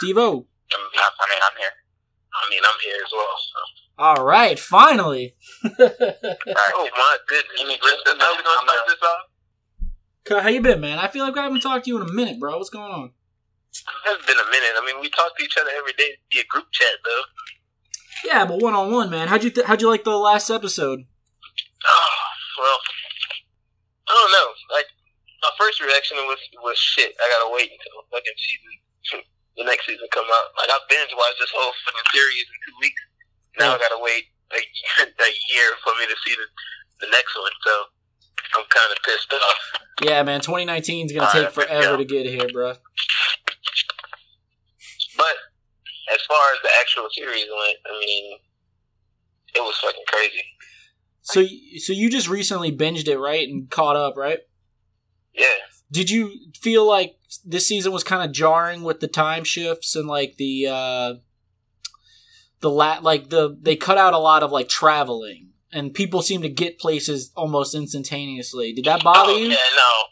Steve O. I mean, I'm here. I mean, I'm here as well. So. All right, finally. All right. Oh my goodness! You mean how we gonna start this off? How you been, man? I feel like I haven't talked to you in a minute, bro. What's going on? It's been a minute. I mean, we talk to each other every day via group chat, though. Yeah, but one on one, man. How'd you th- how'd you like the last episode? Oh, well, I don't know. Like my first reaction was was shit. I gotta wait until fucking season the next season come out. Like I binge watched this whole fucking series in two weeks. Now I gotta wait a, a year for me to see the the next one. So I'm kind of pissed off. Yeah, man. 2019 is gonna All take uh, forever yeah. to get here, bro. But as far as the actual series went, I mean, it was fucking crazy. So, so you just recently binged it, right, and caught up, right? Yeah. Did you feel like this season was kind of jarring with the time shifts and like the uh the lat like the they cut out a lot of like traveling and people seem to get places almost instantaneously. Did that bother oh, you? Yeah, no.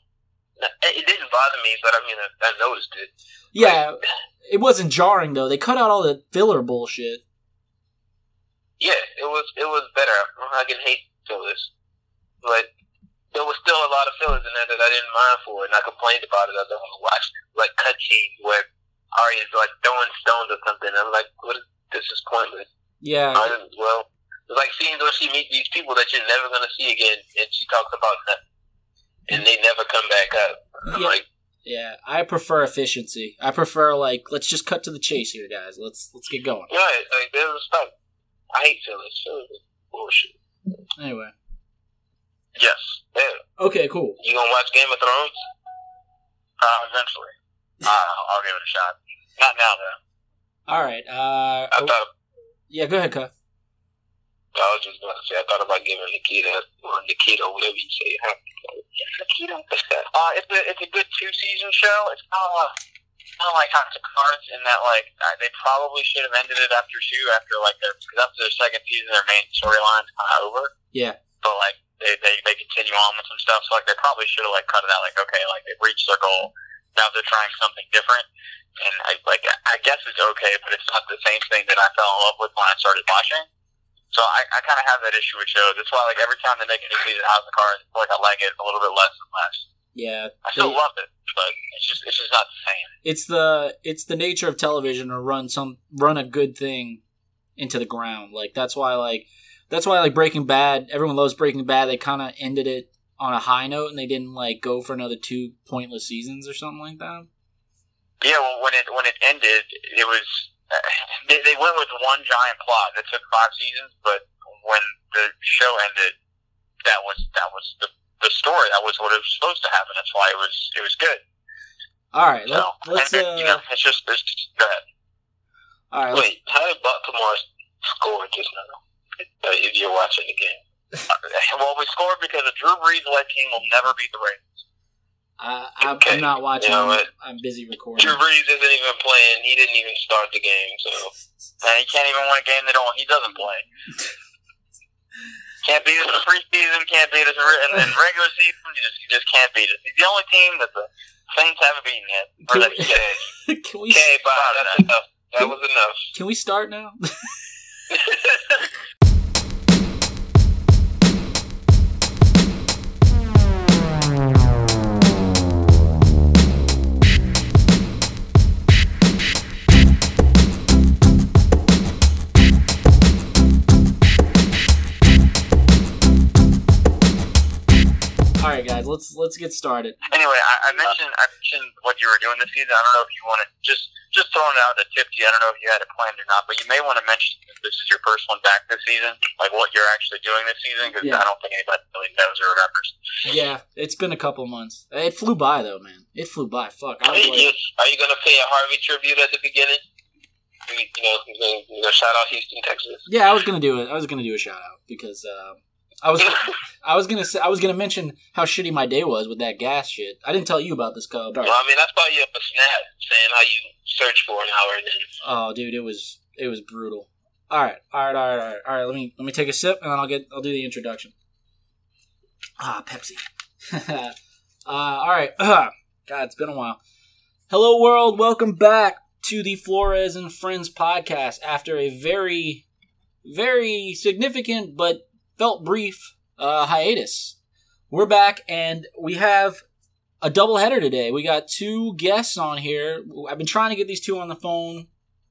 No, It didn't bother me, but I mean, I, I noticed it. Yeah, it wasn't jarring though. They cut out all the filler bullshit. Yeah, it was it was better. I can hate fillers, but there was still a lot of fillers in there that I didn't mind for, and I complained about it. I don't want to watch like cut scenes where Arya's like throwing stones or something. I'm like, what is this is pointless. Yeah, I didn't, well, it's like scenes where she meets these people that you're never gonna see again, and she talks about nothing, and they never come back up. I'm Yeah. like, yeah. I prefer efficiency. I prefer like let's just cut to the chase here, guys. Let's let's get going. right, like there's respect. I hate fillers. Fillers is bullshit. Anyway, Yes. Yeah. okay, cool. You gonna watch Game of Thrones? Uh, eventually. Uh, I'll give it a shot. Not now, though. All right. Uh, I thought yeah, go ahead, Cuff. I was just going to say I thought about giving Nikita or Nikita, whatever you say. Huh? Nikita. Uh, it's a it's a good two season show. It's kind of like kind of like House of Cards in that like uh, they probably should have ended it after two after like their because after their second season their main storyline's kind of over. Yeah. But like they, they they continue on with some stuff. So like they probably should have like cut it out. Like okay, like they've reached their goal. Now they're trying something different. And I like I guess it's okay, but it's not the same thing that I fell in love with when I started watching. So I, I kind of have that issue with shows. That's why like every time they make a new season of House of Cards, I like I like it a little bit less and less. Yeah, I still they- love it, but it's just it's just not the same. it's the it's the nature of television to run some run a good thing into the ground. Like that's why like that's why like Breaking Bad. Everyone loves Breaking Bad. They kind of ended it on a high note and they didn't like go for another two pointless seasons or something like that. Yeah, well, when it when it ended, it was uh, they, they went with one giant plot that took five seasons, but when the show ended, that was that was the the story. That was what it was supposed to happen. That's why it was it was good. All right, let, So let's and, uh, you know, it's just it's just ahead. all right. Wait, how did Baltimore score just now? Uh, if you're watching the game. Well, we scored because a Drew Brees led team will never beat the Ravens. I, I'm, Okay, I'm not watching. you know I'm. I'm busy recording. Drew Brees isn't even playing. He didn't even start the game, so And he can't even win a game that don't, he doesn't play. Can't beat us in the preseason, can't beat us in, in, regular season. You just, you just can't beat us. He's the only team that the Saints haven't beaten yet. Or Can that we- he can we okay. That's enough. That was enough. can we start now? guys. Let's let's get started. Anyway, I, I mentioned I mentioned what you were doing this season. I don't know if you want to just just throwing it out to tip to you. I don't know if you had it planned or not, but you may want to mention if this is your first one back this season, like what you're actually doing this season, because Yeah. I don't think anybody really knows or remembers. Yeah, it's been a couple months. It flew by though, man. It flew by. Fuck. I Are was you, like, are you gonna pay a Harvey tribute at the beginning? You, you know, you know, you know, shout out Houston, Texas. yeah, I was gonna do it. I was gonna do a shout out because uh, I was I was gonna say I was gonna mention how shitty my day was with that gas shit. I didn't tell you about this, Cub. Well, I mean, that's why you have a snap saying how you search for an hour and then Oh, dude, it was it was brutal. All right, all right, all right, all right. All right let me let me take a sip and then I'll get I'll do the introduction. Ah, Pepsi. uh, all right. God, it's been a while. Hello, world. Welcome back to the Flores and Friends podcast after a very, very significant but felt brief uh, hiatus. We're back and we have a double header today. We got two guests on here. I've been trying to get these two on the phone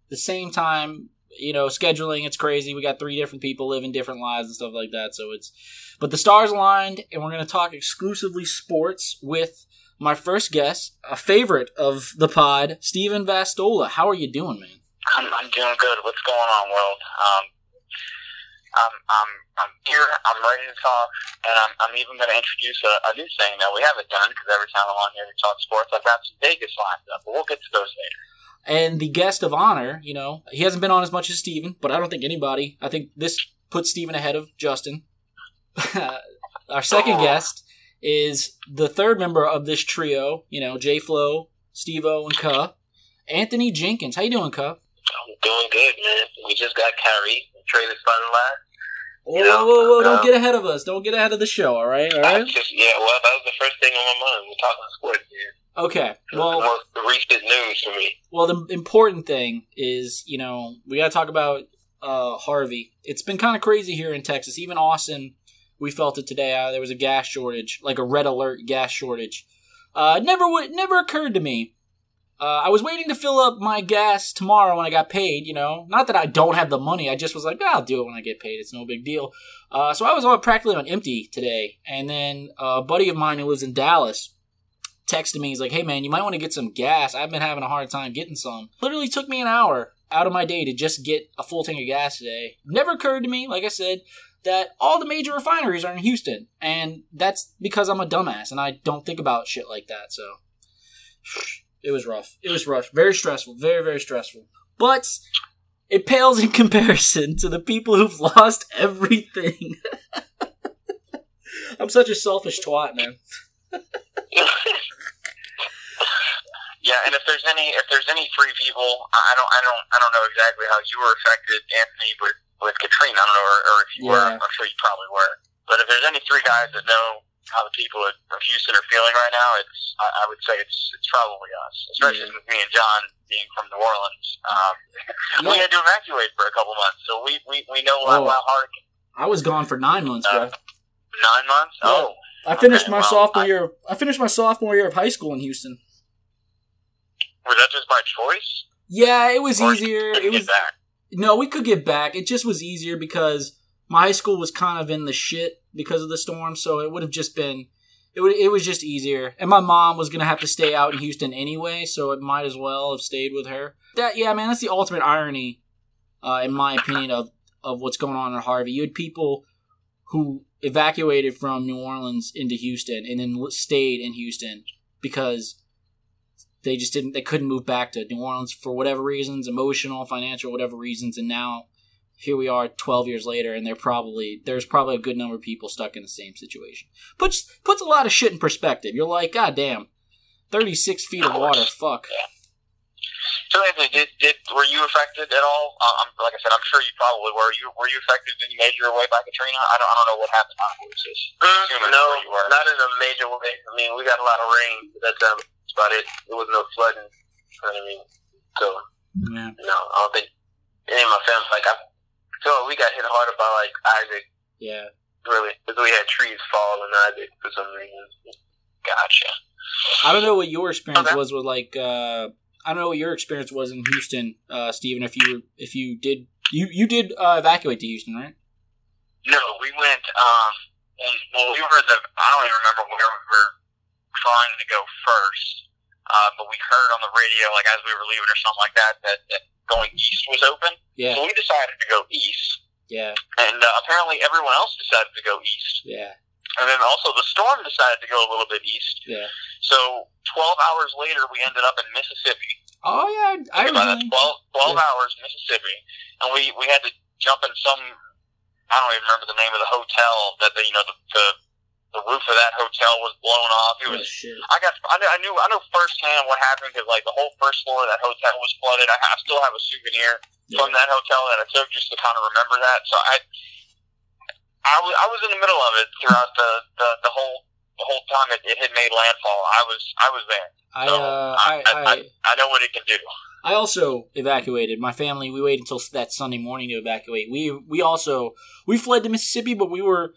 the same time. You know, scheduling it's crazy. We got three different people living different lives and stuff like that. So it's, but the stars aligned, and we're going to talk exclusively sports with my first guest, a favorite of the pod, Stephen Vastola. How are you doing, man? I'm, I'm doing good. What's going on, world? Um, I'm, I'm, I'm here. I'm ready to talk, and I'm, I'm even going to introduce a, a new thing that we haven't done because every time I'm on here to talk sports, I've got some Vegas lined up, but we'll get to those later. And the guest of honor, you know, he hasn't been on as much as Steven, but I don't think anybody, I think this puts Steven ahead of Justin. Our second Oh. guest is the third member of this trio, you know, J Flo, Steve O, and Cuh. Anthony Jenkins. How you doing, Cuh? I'm doing good, man. We just got Kyrie traded. Whoa, You know, whoa, whoa, whoa, don't um, get ahead of us. Don't get ahead of the show, all right? All right? Just, yeah, well, that was the first thing on my mind. We're talking sports here. Okay. Well, the recent news for me. Well, the important thing is, you know, we got to talk about uh, Harvey. It's been kind of crazy here in Texas. Even Austin, we felt it today. Uh, there was a gas shortage, like a red alert gas shortage. Uh, never would, never occurred to me. Uh, I was waiting to fill up my gas tomorrow when I got paid. You know, not that I don't have the money. I just was like, "Ah, I'll do it when I get paid. It's no big deal. Uh, so I was on practically on empty today, and then a buddy of mine who lives in Dallas texted me. He's like, "Hey man, you might want to get some gas. I've been having a hard time getting some." Literally took me an hour out of my day to just get a full tank of gas today. Never occurred to me, like I said, that all the major refineries are in Houston, and that's because I'm a dumbass and I don't think about shit like that. So it was rough. It was rough. Very stressful. Very very stressful. But it pales in comparison to the people who've lost everything. I'm such a selfish twat, man. Yeah, and if there's any if there's any free people, I don't I don't I don't know exactly how you were affected, Anthony, with with Katrina. I don't know, or, or if you were. I'm sure you probably were. But if there's any three guys that know how the people of of Houston are feeling right now, it's I, I would say it's it's probably us, especially Yeah. with me and John being from New Orleans. Um, We had to evacuate for a couple months, so we we, we know how, Oh. how hard. it can- I was gone for nine months, bro. Nine months. Yeah. Oh, I finished okay, my well, sophomore I- year. I finished my sophomore year of high school in Houston. was that just by choice? Yeah, it was Or easier. It was get back? no, we could get back. It just was easier because my high school was kind of in the shit because of the storm. So it would have just been. It would. It was just easier, and my mom was gonna have to stay out in Houston anyway, so it might as well have stayed with her. That yeah, man, that's the ultimate irony, uh, in my opinion, of of what's going on in Harvey. You had people who evacuated from New Orleans into Houston and then stayed in Houston because they just didn't they couldn't move back to New Orleans for whatever reasons, emotional, financial, whatever reasons, and now here we are 12 years later and they're probably there's probably a good number of people stuck in the same situation. Puts puts a lot of shit in perspective. You're like, God damn, 36 feet of water, fuck. So Anthony, did, did were you affected at all? Uh, I'm, like I said, I'm sure you probably were. You were you affected in any major way by Katrina? I don't I don't know what happened afterwards. Just assuming no, where you were. not in a major way. I mean, we got a lot of rain. but That's um, about it. There was no flooding. You know what I mean? So, Yeah. no, I don't think any of my family, like, I like we got hit harder by, like, Isaac, Yeah. really, because we had trees fall in Isaac for some reason. Gotcha. I don't know what your experience Okay. was with like uh I don't know what your experience was in Houston, uh Steven, if you were if you did you you did uh, evacuate to Houston, right? No, we went. Um, well, we were the. I don't even remember where we were trying to go first. Uh, but we heard on the radio, like as we were leaving or something like that, that, that going east was open. Yeah. So we decided to go east, Yeah. and uh, apparently everyone else decided to go east. Yeah. And then also the storm decided to go a little bit east. Yeah. So 12 hours later, we ended up in Mississippi. Oh yeah, I Think about that. 12, 12 Yeah. hours, Mississippi. And we, we had to jump in some, I don't even remember the name of the hotel that, the, you know, the, the, the roof of that hotel was blown off. It Oh was, shit. I got, I knew, I knew, I know firsthand what happened because like the whole first floor of that hotel was flooded. I, I still have a souvenir Yeah. from that hotel that I took just to kind of remember that. So I, I was, I was in the middle of it throughout the, the, the whole, the whole time it, it had made landfall. I was, I was there. I So, uh I, I, I, I I, I know what it can do. I also evacuated. My family, we waited until that Sunday morning to evacuate. We we also we fled to Mississippi, but we were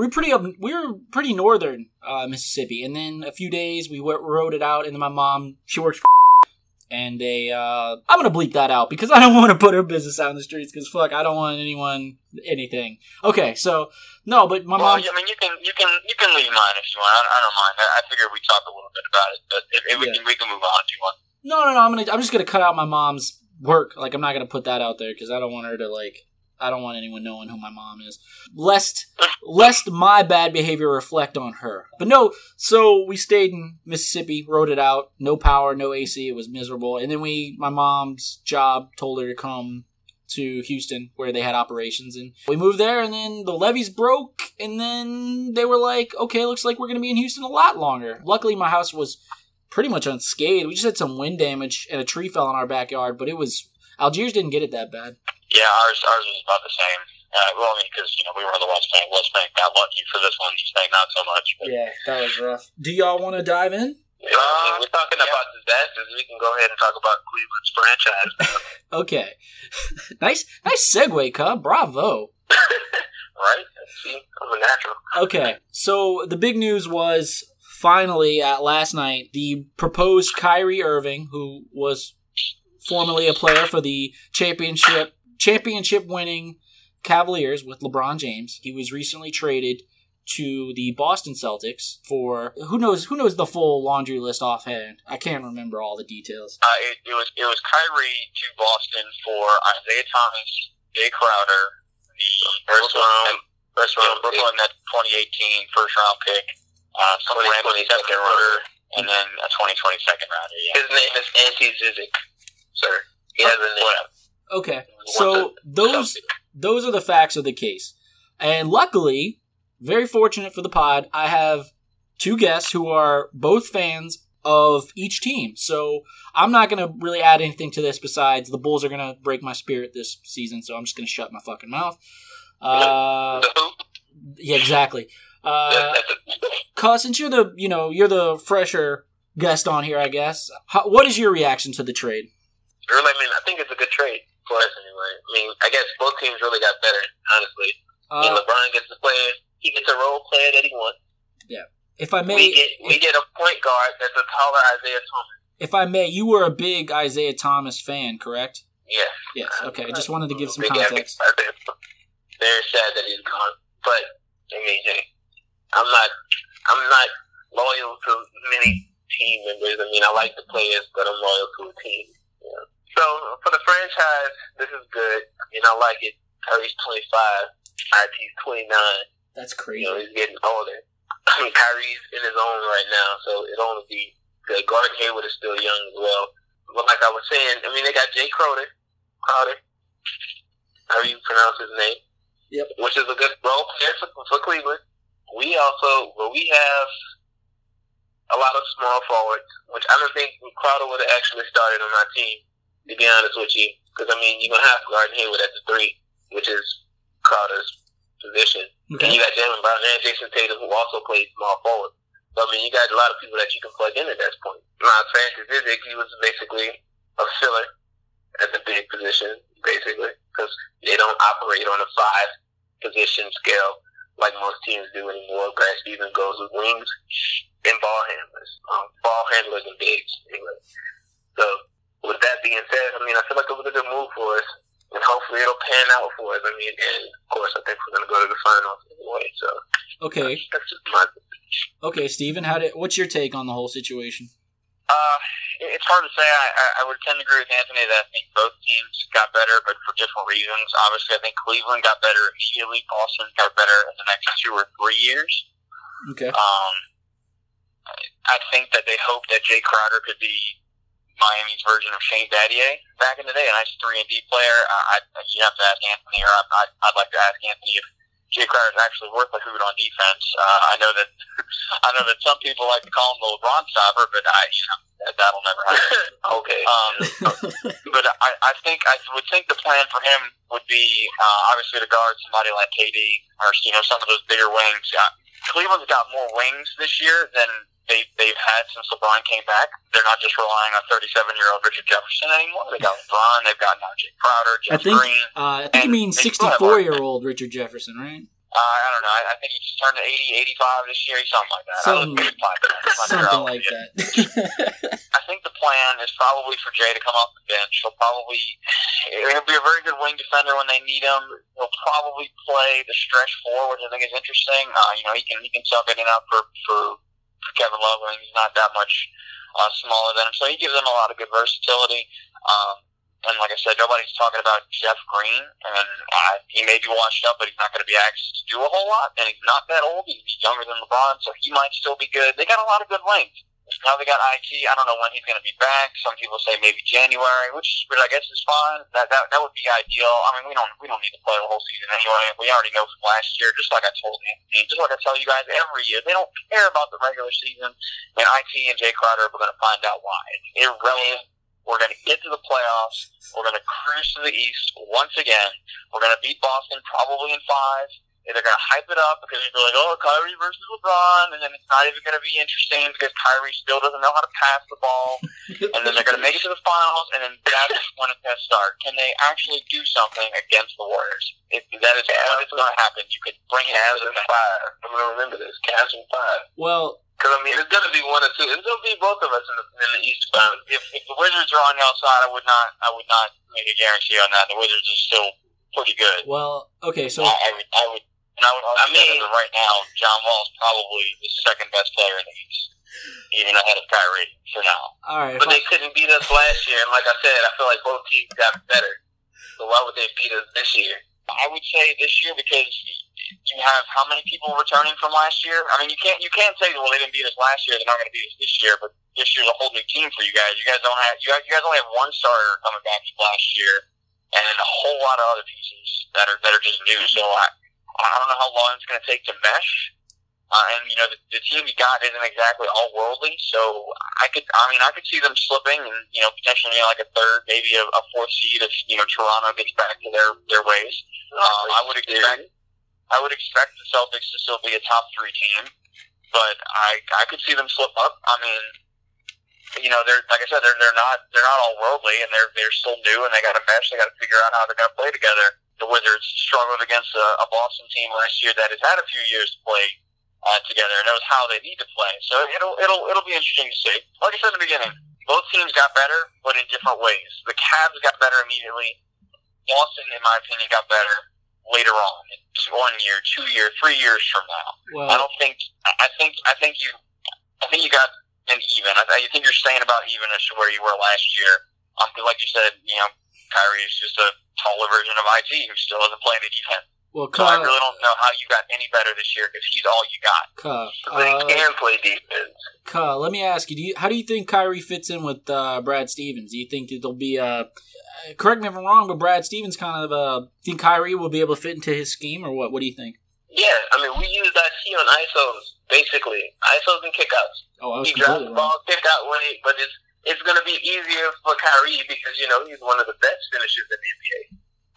we were pretty up we were pretty northern uh, Mississippi. And then a few days we went, rode it out and then my mom, she works for and they uh I'm going to bleep that out because I don't want to put her business out in the streets cuz fuck, I don't want anyone anything. Okay, so no, but my well, mom I mean, you can you can you can leave mine if you want. I, I don't mind. I, I figured we talked a little bit about it, but if, if we can we can move on if you want. No, no, no. I'm gonna. I'm just gonna cut out my mom's work. Like, I'm not gonna put that out there because I don't want her to like. I don't want anyone knowing who my mom is, lest lest my bad behavior reflect on her. But no. So we stayed in Mississippi, rode it out. No power, no AC. It was miserable. And then we, my mom's job told her to come to Houston where they had operations, and we moved there. And then the levees broke, and then they were like, "Okay, looks like we're gonna be in Houston a lot longer." Luckily, my house was pretty much unscathed. We just had some wind damage and a tree fell in our backyard, but it was Algiers didn't get it that bad. Yeah, ours ours was about the same. Uh, well, I mean, because you know we were in the West Bank. West Bank got lucky for this one. East Bank not so much. Yeah, that was rough. Do y'all want to dive in? Yeah, I we're talking about the disasters. We can go ahead and talk about Cleveland's franchise. Okay, nice, nice segue, Cub. Bravo. right? See, I'm a natural. Okay, so the big news was finally at last night the proposed Kyrie Irving, who was formerly a player for the championship championship winning Cavaliers with LeBron James. He was recently traded to the Boston Celtics for who knows who knows the full laundry list offhand. I can't remember all the details. uh, it, it was it was Kyrie to Boston for Isaiah Thomas, Jae Crowder, the first round first round Brooklyn that 2018 first round pick, uh, some random 2020 second second rounder, and then a 2020 second rounder. Yeah. His name is Ante Zizic, sir. He has a name. Whatever. Okay, so those those are the facts of the case. And luckily, very fortunate for the pod, I have two guests who are both fans of each team. So I'm not going to really add anything to this besides the Bulls are going to break my spirit this season, so I'm just going to shut my fucking mouth. Uh, yeah, exactly. Uh, Cuz, since you're the, you know, you're the fresher guest on here, I guess. How, what is your reaction to the trade? really, I mean, I think it's a good trade for us anyway. I mean, I guess both teams really got better, honestly. I mean, Uh, LeBron gets to play. He gets a role player that he wants. Yeah. If I may, we get we get a point guard that's a taller Isaiah Thomas. if I may, you were a big Isaiah Thomas fan, correct? Yes. Yes. Okay. I just wanted to give some context. advocate for Isaiah. Very sad that he's gone, but I mean, hey, I'm not I'm not loyal to many team members. I mean, I like the players, but I'm loyal to a team. Yeah. So for the franchise, this is good. I mean, I like it. Kyrie's 25, IT's 29. That's You crazy. know, he's getting older. I mean, Kyrie's in his own right now, so it'll only be good. Gordon Hayward is still young as well. But like I was saying, I mean, they got Jae Crowder, Crowder, how do you pronounce his name? Yep. Which is a good role player for, for Cleveland. We also, well, we have a lot of small forwards, which I don't think Crowder would have actually started on our team, to be honest with you. Because, I mean, you're going to have Gordon Hayward at the three, which is Crowder's position. And Okay. you got Jaylen Brown and Jayson Tatum, who also plays small forward. So, I mean, you got a lot of people that you can plug in at that point. Now, Francis Zizic, he was basically a filler at the big position, basically, because they don't operate on a five position scale like most teams do anymore. Brad Stevens goes with wings and ball handlers, um, ball handlers and bigs, anyway. So, with that being said, I mean, I feel like it was a good move for us, and hopefully it'll pan out for us. I mean, and of course, I think we're going to go to the finals anyway. So, Okay. that's just my Okay, Steven, how did what's your take on the whole situation? Uh, it's hard to say. I, I, I would tend to agree with Anthony that I think both teams got better, but for different reasons. Obviously, I think Cleveland got better immediately. Boston got better in the next two or three years. Okay. Um, I think that they hoped that Jae Crowder could be Miami's version of Shane Battier back in the day, a nice three and D player. I, I, you have to ask Anthony, or I, I, I'd like to ask Anthony if Jae Crowder is actually worth a hoot on defense. Uh, I know that I know that some people like to call him the LeBron stopper, but I, you know, that, that'll never happen. okay. Um, but I, I think I would think the plan for him would be uh, obviously to guard somebody like KD or you know some of those bigger wings. Uh, Cleveland's got more wings this year than they they've had since LeBron came back. They're not just relying on 37 year old Richard Jefferson anymore. They got LeBron. They've got now Jae Crowder, I Jeff think Green. uh, I think you mean they still have 64 year old Richard Jefferson, right? Uh, I don't know. I, I think he just turned 80, 85 this year, something like that. Some- I looked at his podcast. I'm not sure Something like that. I think the plan is probably for Jae to come off the bench. He'll probably he'll be a very good wing defender when they need him. He'll probably play the stretch four, which I think is interesting. Uh, you know, he can he can sub in and out for, for Kevin Love. I mean, he's not that much uh, smaller than him, so he gives them a lot of good versatility. Um, and like I said, nobody's talking about Jeff Green, and uh, he may be washed up, but he's not going to be asked to do a whole lot. And he's not that old; he's younger than LeBron, so he might still be good. They got a lot of good wings. Now they got IT. I don't know when he's going to be back. Some people say maybe January, which, which I guess is fine. That that that would be ideal. I mean, we don't we don't need to play the whole season anyway. We already know from last year. Just like I told Anthony, just like I tell you guys every year, they don't care about the regular season. And IT and Jae Crowder are going to find out why. It's irrelevant. We're going to get to the playoffs. We're going to cruise to the East once again. We're going to beat Boston probably in five. And they're going to hype it up because they're like, oh, Kyrie versus LeBron. And then it's not even going to be interesting because Kyrie still doesn't know how to pass the ball. and then they're going to make it to the finals. And then that's when it's going to start. Can they actually do something against the Warriors? If that is what is going to happen. You could bring it Cavs to and the five. I'm gonna remember this. Cavs and five. well, Because I mean, it's gonna be one or two. It's gonna be both of us in the, in the East bound. if, if the Wizards are on y'all side, I would not. I would not make a guarantee on that. The Wizards are still pretty good. well, okay. So I, I would. I would. And I would argue I mean- that right now, John Wall's probably the second best player in the East, even ahead of Kyrie for now. all right. But if they couldn't beat us last year, and like I said, I feel like both teams got better. So why would they beat us this year? I would say this year because you have how many people returning from last year? I mean, you can't you can't say well they didn't beat us last year, they're not going to beat us this year. But this year's a whole new team for you guys. You guys don't have you guys, you guys only have one starter coming back from last year, and a whole lot of other pieces that are that are just new. So I I don't know how long it's going to take to mesh. Uh, and you know the, the team you got isn't exactly all worldly, so I could, I mean, I could see them slipping, and you know potentially like a third, maybe a, a fourth seed if you know Toronto gets back to their their ways. Um, I would expect I would expect the Celtics to still be a top three team, but I I could see them slip up. I mean, you know, they're like I said, they're they're not they're not all worldly, and they're they're still new, and they got to mesh. They got to figure out how they're going to play together. The Wizards struggled against a, a Boston team last year that has had a few years to play uh, together and knows how they need to play. So it'll it'll it'll be interesting to see. Like I said in the beginning, both teams got better, but in different ways. The Cavs got better immediately. Boston, in my opinion, got better later on, one year, two year, three years from now. well, I don't think. I think. I think you. I think you got an even. I, I think you're staying about even as to where you were last year. Um, like you said, you know, Kyrie is just a taller version of IT who still doesn't play any defense. well, So I really don't know how you got any better this year because he's all you got. They uh, can play defense. Ka, let me ask you: Do you how do you think Kyrie fits in with uh, Brad Stevens? Do you think that there'll be a uh, correct me if I'm wrong, but Brad Stevens kind of uh, think Kyrie will be able to fit into his scheme, or what? What do you think? Yeah, I mean, we use IT on ISOs basically. ISOs and kickouts. Oh, I was He drives the ball kick out way, but it's it's going to be easier for Kyrie because you know he's one of the best finishers in the NBA.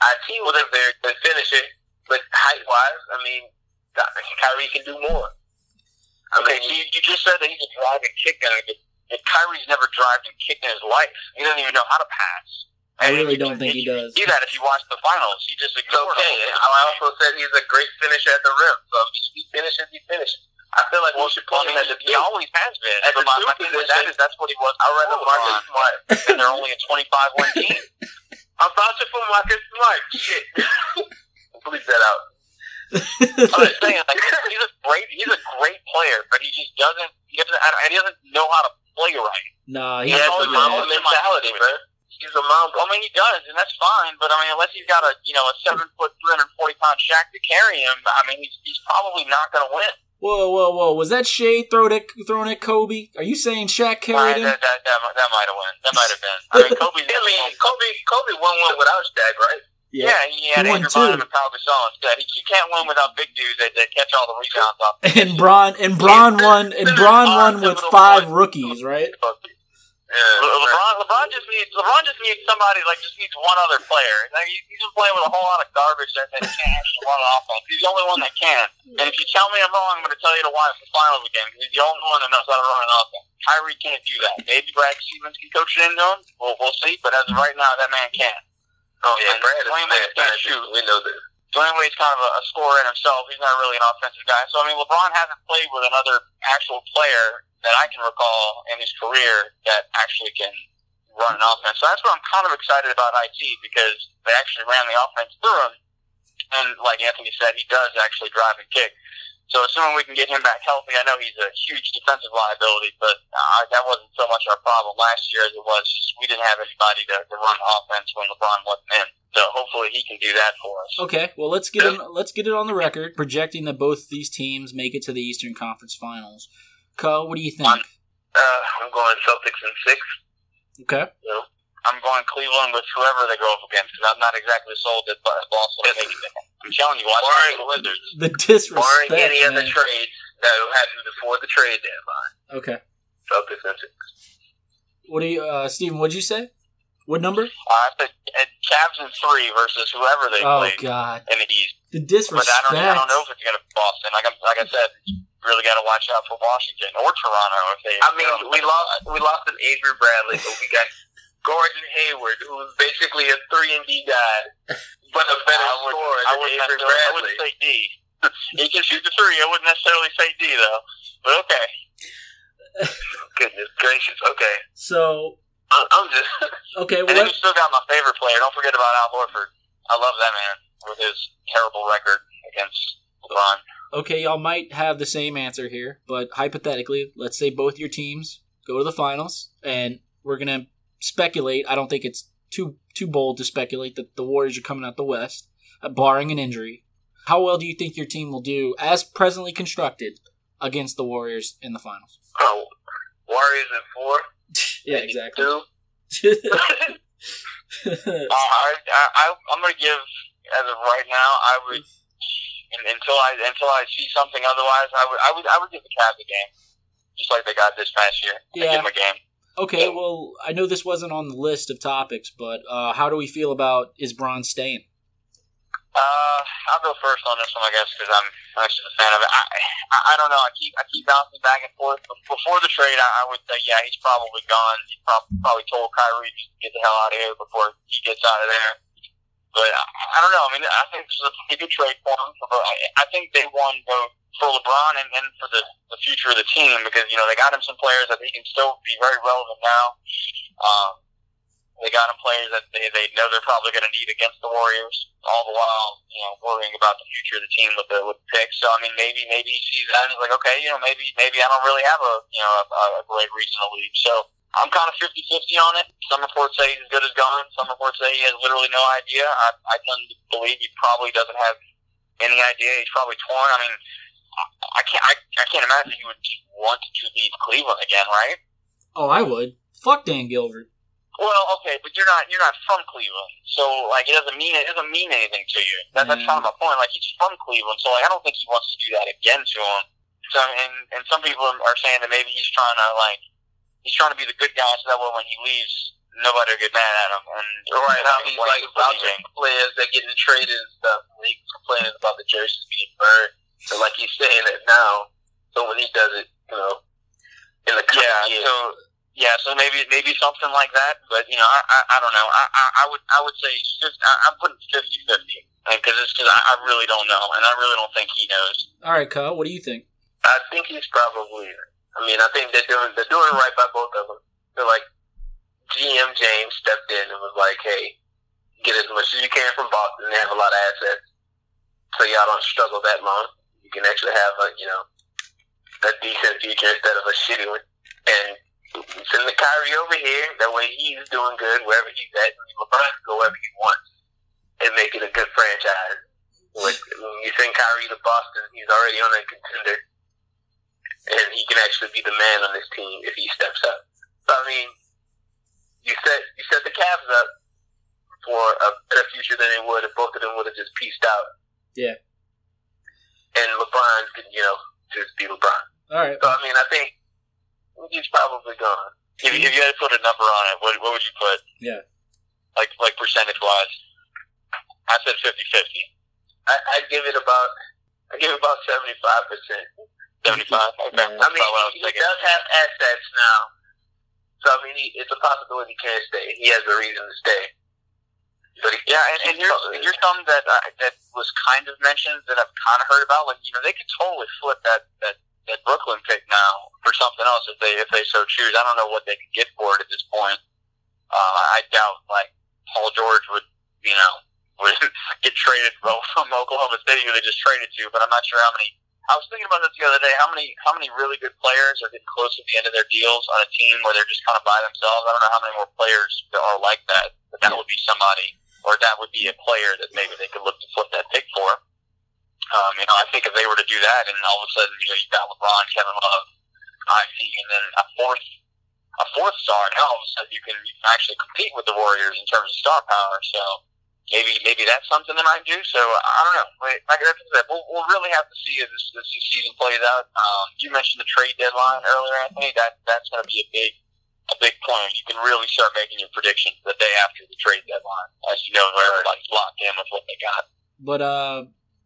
IT was a very good finisher, but height wise, I mean, Kyrie can do more. I Okay, mean, so you, you just said that he's a drive and kick guy, but, but Kyrie's never drived and kicked in his life. He doesn't even know how to pass. I And really don't think he you does. See that if you watch the finals, he just it's ignored okay. him. I also said he's a great finisher at the rim. So if he finishes, he finishes. I feel like Well, we should put him mean, at the he always has been. At But the my, my thing with that position, is that's what he was. I'd rather before Marcus LeBron, Smart. and they're only a 25 win team. I'm vouching for Marcus Smart. Shit. Bleep that out. I'm just saying, like, he's a great, he's a great player, but he just doesn't, he doesn't, I don't- he doesn't know how to play right. Nah, He he's has always the been mentality, bro. He's a Mamba. I mean, he does, and that's fine. But I mean, unless he's got a, you know, a seven foot, 340 pound Shaq to carry him, I mean, he's, he's probably not going to win. Whoa, whoa, whoa! Was that shade thrown at thrown at Kobe? Are you saying Shaq carried him? that, that, that, might- that might have won. That might have been. I mean, Kobe's. I mean, Kobe, Kobe won one without Shaq, right? Yeah, yeah he had He won Andrew two. Bynum and Pau Gasol instead. He, he can't win without big dudes that, that catch all the rebounds off. And Bron and Bron won and Bron won with five rookies, right? Yeah, Le- LeBron, LeBron just needs LeBron just needs somebody like just needs one other player. Like he's, he's been playing with a whole lot of garbage that, that can't actually run an offense. He's the only one that can. And if you tell me I'm wrong, I'm going to tell you to watch the finals again. He's the only one that knows how to run an offense. Kyrie can't do that. Maybe Brad Stevens can coach it into him. We'll, we'll see. But as of right now, that man can't. Oh yeah, And Brad is Dwyane Wade can't shoot. We know this. Dwyane Wade's kind of a, a scorer in himself. He's not really an offensive guy. So I mean, LeBron hasn't played with another actual player that I can recall in his career that actually can run an offense. So that's what I'm kind of excited about IT because they actually ran the offense through him, and like Anthony said, he does actually drive and kick. So assuming we can get him back healthy, I know he's a huge defensive liability, but uh, that wasn't so much our problem last year as it was just we didn't have anybody to, to run offense when LeBron wasn't in. So hopefully he can do that for us. Okay, well let's get it, let's get it on the record, projecting that both these teams make it to the Eastern Conference Finals. Co, what do you think? I'm- Uh, I'm going Celtics in six. Okay, I'm going Cleveland with whoever they go up against because I'm not exactly sold that but Boston will make it. I'm telling you, watch out for the Wizards. the disrespect. Barring any other man. trades that will happen before the trade deadline. Okay, Celtics in six. what do you, uh, Steven? What'd you say? What number? Uh, I said uh, Cavs in three versus whoever they Oh play God, in the East. The But. I don't, I don't know if it's going to Boston. Like, I'm, like I said, really got to watch out for Washington or Toronto if they. I mean, we lost we lost an Avery Bradley, but we got Gordon Hayward, who was basically a three and D guy, but a better I wouldn't, scorer I than wouldn't, Avery necessarily- I wouldn't say D. he can shoot the three. I wouldn't necessarily say D though. But okay. Goodness gracious. Okay, So I- I'm just okay, And well, then let- you still got my favorite player. Don't forget about Al Horford. I love that man with his terrible record against LeBron. okay, y'all might have the same answer here, but hypothetically, let's say both your teams go to the finals, and we're gonna speculate. I don't think it's too too bold to speculate that the Warriors are coming out the West, uh, barring an injury. How well do you think your team will do, as presently constructed, against the Warriors in the finals? oh, Warriors in four. yeah, exactly. Two. Uh, I, I, I, I'm going to give, as of right now, I would and, until I until I see something otherwise, I would I would I would give the Cavs a game, just like they got this past year. I Yeah. give them a game. okay, well, I know this wasn't on the list of topics, but uh, how do we feel about is Bron staying? Uh, I'll go first on this one, I guess, because I'm actually a fan of it. I, I, I don't know. I keep, I keep bouncing back and forth. Before the trade, I, I would say, yeah, he's probably gone. He prob- probably told Kyrie to get the hell out of here before he gets out of there. But I, I don't know. I mean, I think this is a pretty good trade for him. For, I, I think they won both for LeBron and, and for the, the future of the team because you know they got him some players that he can still be very relevant now. Um, they got him players that they, they know they're probably going to need against the Warriors, all the while you know worrying about the future of the team with the with the picks. So I mean, maybe maybe he sees that and he's like, okay, you know, maybe maybe I don't really have a you know a, a great reason to leave. So I'm kind of 50-50 on it. Some reports say he's as good as gone. Some reports say he has literally no idea. I, I tend to believe he probably doesn't have any idea. He's probably torn. I mean, I, can't I, I can't imagine he would just want to leave Cleveland again, right? Oh, I would. Fuck Dan Gilbert. Well, okay, but you're not you're not from Cleveland, so like it doesn't mean it doesn't mean anything to you. That, That's kind of mm. my point. Like he's from Cleveland, so like I don't think he wants to do that again to him. So and and some people are saying that maybe he's trying to like he's trying to be the good guy, so that way when he leaves, nobody will get mad at him. And Right, how he's like he's vouching leaving. for players that getting traded and stuff. And he's complaining about the jerseys being burned. So like he's saying that now. So when he does it, you know, in the Yeah, years, so yeah, so maybe maybe something like that. But you know, I I, I don't know. I, I I would I would say it's just, I, I'm putting 50-50 because it's because I, I really don't know, and I really don't think he knows. All right, Kyle, what do you think? I think he's probably. I mean, I think they're doing they're doing right by both of them. They're like GM James stepped in and was like, "Hey, get as much as you can from Boston. They have a lot of assets, so y'all don't struggle that long. You can actually have a you know a decent future instead of a shitty one." And send the Kyrie over here. That way, he's doing good wherever he's at. LeBron can go wherever he wants and make it a good franchise. When you send Kyrie to Boston, he's already on a contender and he can actually be the man on this team if he steps up. So I mean, you set you set the Cavs up for a better future than they would if both of them would have just pieced out. Yeah. And LeBron could, you know, just be LeBron. All right. So I mean, I think he's probably gone. If, you- if you had to put a number on it, what, what would you put? Yeah. Like like percentage wise. I said 50-50. I, I'd give it about, I give it about seventy five percent. 75. Okay. Yeah. I mean, I he, he does have assets now, so I mean, he, it's a possibility he can stay. He has a reason to stay. But he, Yeah, and, and here's here's something that uh, that was kind of mentioned that I've kind of heard about. Like you know, they could totally flip that that that Brooklyn pick now for something else if they if they so choose. I don't know what they could get for it at this point. Uh, I doubt like Paul George would you know would get traded from Oklahoma City who they just traded to. But I'm not sure how many. I was thinking about this the other day. How many how many really good players are getting close to the end of their deals on a team where they're just kind of by themselves? I don't know how many more players that are like that. But that would be somebody or that would be a player that maybe they could look to flip that pick for. Um, you know, I think if they were to do that, and all of a sudden, you know, you've got LeBron, Kevin Love, IT, and then a fourth, a fourth star, now all of a sudden you can, you can actually compete with the Warriors in terms of star power. So maybe maybe that's something they might do. So I don't know. Like I said, we'll, we'll really have to see as this, this season plays out. Um, you mentioned the trade deadline earlier, Anthony. That that's going to be a big a big point. You can really start making your predictions the day after the trade deadline, as you know, where everybody's locked in with what they got. But uh,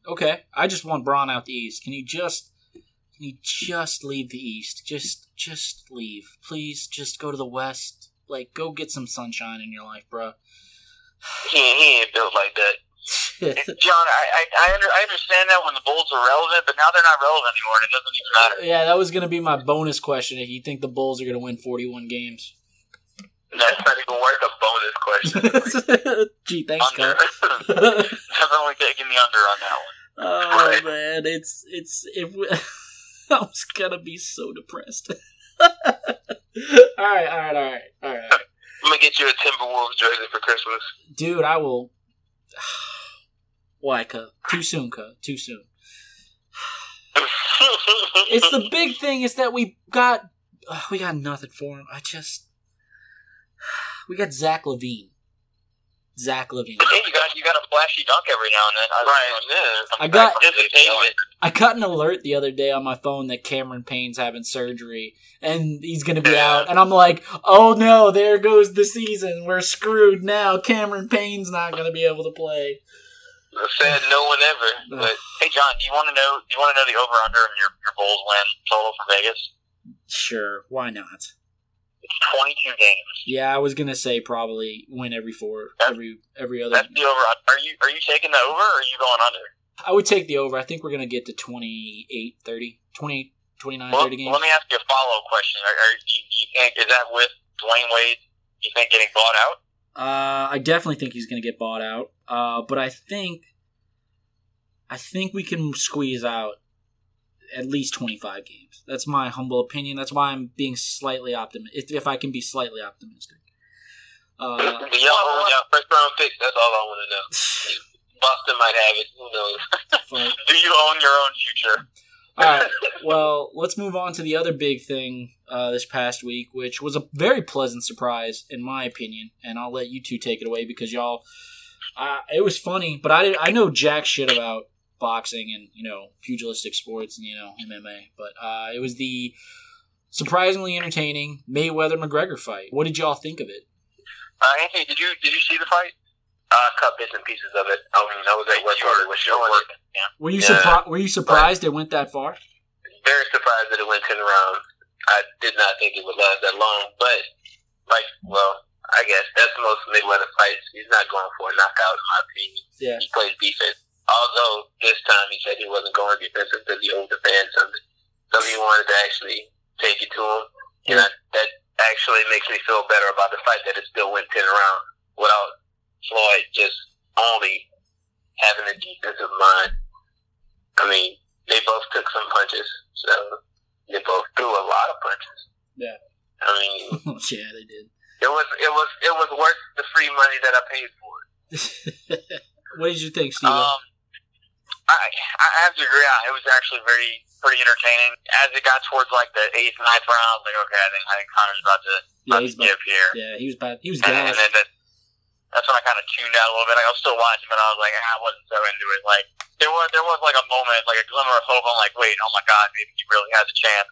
okay. I just want Bron out the East. Can you just can you just leave the East? Just just leave, please. Just go to the West. Like, go get some sunshine in your life, bro. He, he ain't built like that. John, I, I I, under, I understand that when the Bulls are relevant, but now they're not relevant anymore, and it doesn't even matter. yeah, that was gonna be my bonus question. If you think the Bulls are gonna win forty-one games. That's not even worth a bonus question. Gee, thanks, Under, definitely taking the under on that one. Oh Right. man, it's it's if we, I was gonna be so depressed. all right, all right, all right, all right, I'm gonna get you a Timberwolves jersey for Christmas. dude. I will. Why, cuz? Too soon, cuz. Too soon. It's the big thing is that we got uh, we got nothing for him. I just we got Zach LaVine. Zach LaVine. Hey, you got you got a flashy dunk every now and then. I, right, yeah. I got- I got an alert the other day on my phone that Cameron Payne's having surgery and he's gonna be Yeah. out. And I'm like, oh no, there goes the season. We're screwed now. Cameron Payne's not gonna be able to play. Said no one ever. But Hey, John, do you want to know? Do you want to know the over under in your your Bulls win total for Vegas? Sure, why not? It's twenty two games. Yeah, I was gonna say probably win every four, every every other. That's the over. Are you are you taking the over or are you going under? I would take the over. I think we're gonna get to 28, 30, 20, 29, Well, 30 games. let me ask you a follow up question. Are, are you, you think is that with Dwyane Wade? You think getting bought out? Uh, I definitely think he's going to get bought out. Uh, but I think, I think we can squeeze out at least twenty five games. That's my humble opinion. That's why I'm being slightly optimistic. If, if I can be slightly optimistic. Uh, young first round pick, that's all I want to know. Boston might have it. Who knows? Do you own your own future? All right. Well, let's move on to the other big thing uh, this past week, which was a very pleasant surprise, in my opinion. And I'll let you two take it away because y'all, uh, it was funny, but I I know jack shit about boxing and you know pugilistic sports and you know MMA, but uh, it was the surprisingly entertaining Mayweather McGregor fight. What did y'all think of it? Uh, Anthony, did you did you see the fight? I cut bits and pieces of it. I mean, I was at work You while were, was you were showing. working. Yeah. Were you Yeah. surprised? Were you surprised it went that far? Very surprised that it went 10 rounds. I did not think it would last that long, but, like, well, I guess that's most Mayweather fights. He's not going for a knockout, in my opinion. Yeah. He plays defense. Although this time he said he wasn't going defensive because he owed the fans something. So he wanted to actually take it to him. And I, that actually makes me feel better about the fight that it still went 10 rounds without Floyd just only having a defensive mind. I mean, they both took some punches, so they both threw a lot of punches. Yeah. I mean, yeah, they did. it was it was it was worth the free money that I paid for it. what did you think, Steve? Um, I I have to agree. It was actually very pretty entertaining. As it got towards like the eighth, ninth round, I was like, okay, I think I think Conor's about to, yeah, about he's to give here. Yeah, he was bad. He was And, and gassed. then that, that's when I kind of tuned out a little bit. Like, I was still watching, but I was like, ah, I wasn't so into it. Like there was there was like a moment, like a glimmer of hope. I'm like, wait, oh my god, maybe he really has a chance.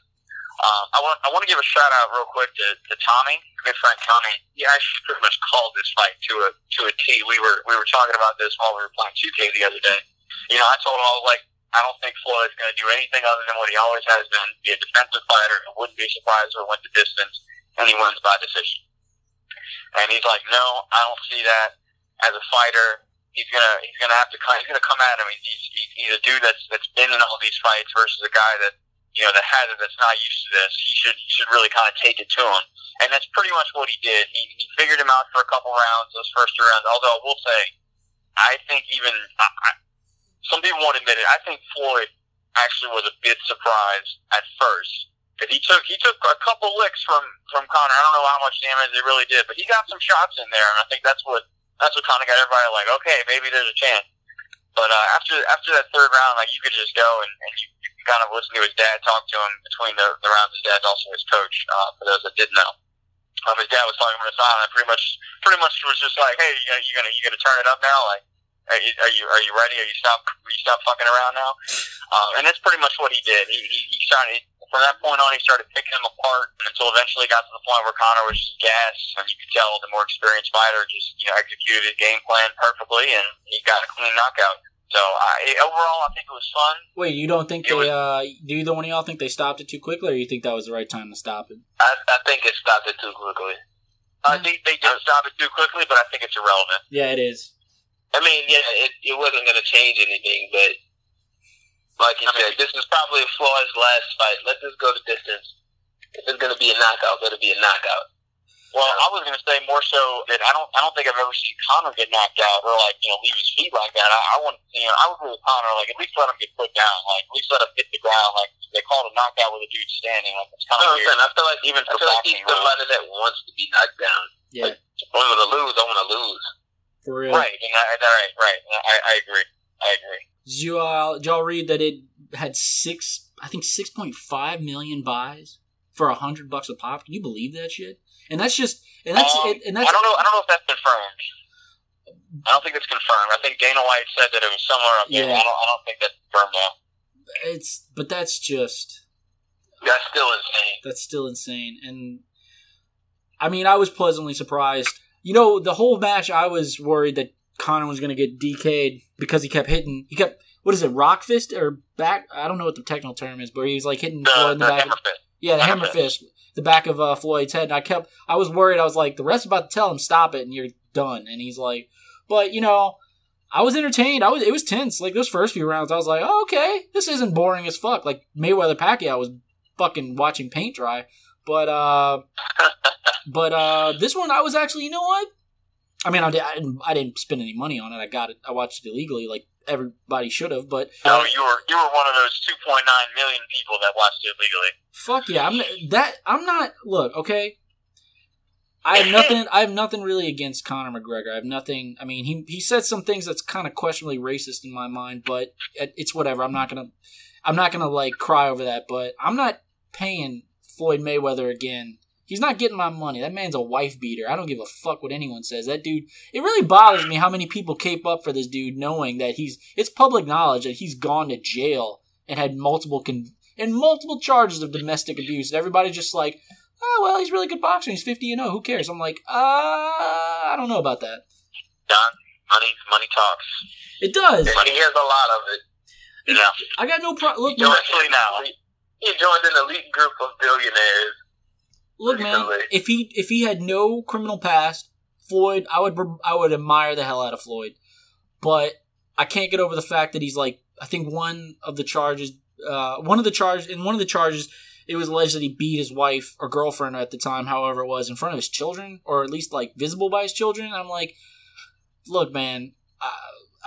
Um, I want I want to give a shout out real quick to, to Tommy, good friend Tommy. He actually pretty much called this fight to a to a T. We were we were talking about this while we were playing 2K the other day. You know, I told him I was like, I don't think Floyd's going to do anything other than what he always has been, be a defensive fighter. I wouldn't be surprised if it went the distance, and he wins by decision. And he's like, no, I don't see that as a fighter. He's gonna he's gonna have to come. He's gonna come at him. He's, he's, he's a dude that's that's been in all these fights versus a guy that you know, that has it that's not used to this, he should he should really kind of take it to him. And that's pretty much what he did. He, he figured him out for a couple rounds, those first two rounds. Although I will say, I think even I, some people won't admit it. I think Floyd actually was a bit surprised at first because he took he took a couple licks from from Conor. I don't know how much damage they really did, but he got some shots in there, and I think that's what that's what kind of got everybody like, okay, maybe there's a chance. But uh, after after that third round, like you could just go and, and you, you kind of listen to his dad talk to him between the, the rounds. His dad's also his coach. Uh, for those that didn't know, um, his dad was talking the side, and pretty much pretty much was just like, hey, you gonna you gonna you gonna turn it up now? Like, are you are you, are you ready? Are you stop are you stop fucking around now? Uh, and that's pretty much what he did. He he, he started. From that point on, he started picking him apart until eventually got to the point where Conor was just gas, and you could tell the more experienced fighter just you know executed his game plan perfectly, and he got a clean knockout. So I, overall, I think it was fun. Wait, you don't think It they? was- uh, do either one of y'all think they stopped it too quickly, or you think that was the right time to stop it? I, I think it stopped it too quickly. I think they did stop it too quickly, but I think it's irrelevant. Yeah, it is. I mean, yeah, it, it wasn't going to change anything, but like you I mean- said, this is probably Floyd's last fight. Let this go the distance. If it's going to be a knockout, let it be a knockout. Well, I was going to say more so that I don't, I don't think I've ever seen Conor get knocked out or like you know leave his feet like that. I, I want, you know, I would agree with Conor. Like at least let him get put down. Like at least let him hit the ground. Like they call it a knockout with a dude standing. Like it's kind of weird. saying? I feel like Even I for feel like he's boxing, somebody that wants to be knocked down. Yeah, If I'm going to lose. I want to lose. For real. Right, and I, I- right, right. I, I agree. I agree. Did you uh, did y'all read that it had six? I think six point five million buys for a hundred bucks a pop. Can you believe that shit? And that's just and that's Um, it, and I don't know. I don't know if that's confirmed. I don't think it's confirmed. I think Dana White said that it was somewhere up there. Yeah. I don't. I don't think that's confirmed though. it's but that's just That's still insane. that's still insane. And I mean, I was pleasantly surprised. You know, the whole match, I was worried that Conor was going to get DK'd because he kept hitting. He kept what is it, rock fist or back? I don't know what the technical term is, but he was like hitting The, Floyd in the the back. hammer fist. Yeah, the Hammer hammer fist, the back of uh, Floyd's head. And I kept, I was worried. I was like, the ref's about to tell him stop it, and you're done. And he's like, but you know, I was entertained. I was, it was tense. Like those first few rounds, I was like, oh, okay, this isn't boring as fuck. Like Mayweather Pacquiao was fucking watching paint dry. But uh, but uh, this one, I was actually, you know what? I mean, I, did, I didn't, I didn't spend any money on it. I got it. I watched it illegally, like everybody should have. But No, you were you were one of those 2.9 million people that watched it illegally. Fuck yeah! I'm n- that. I'm not. Look, okay. I have nothing. I have nothing really against Conor McGregor. I have nothing. I mean, he he said some things that's kind of questionably racist in my mind, but it's whatever. I'm not gonna. I'm not gonna like cry over that. But I'm not paying Floyd Mayweather again. He's not getting my money. That man's a wife beater. I don't give a fuck what anyone says. That dude. It really bothers me how many people cape up for this dude, knowing that he's. It's public knowledge that he's gone to jail and had multiple con- and multiple charges of domestic abuse. And everybody's just like, oh well, he's really good boxer. He's fifty and zero. Who cares? I'm like, uh, I don't know about that. Don, money, money talks. It does. Money he has a lot of it. You know, I got no problem. Look, He Especially now. He joined an elite group of billionaires. Look, man. If he if he had no criminal past, Floyd, I would I would admire the hell out of Floyd, but I can't get over the fact that he's like I think one of the charges, uh, one of the charges in one of the charges. It was alleged that he beat his wife or girlfriend at the time, however it was, in front of his children, or at least like visible by his children. I'm like, look, man, I,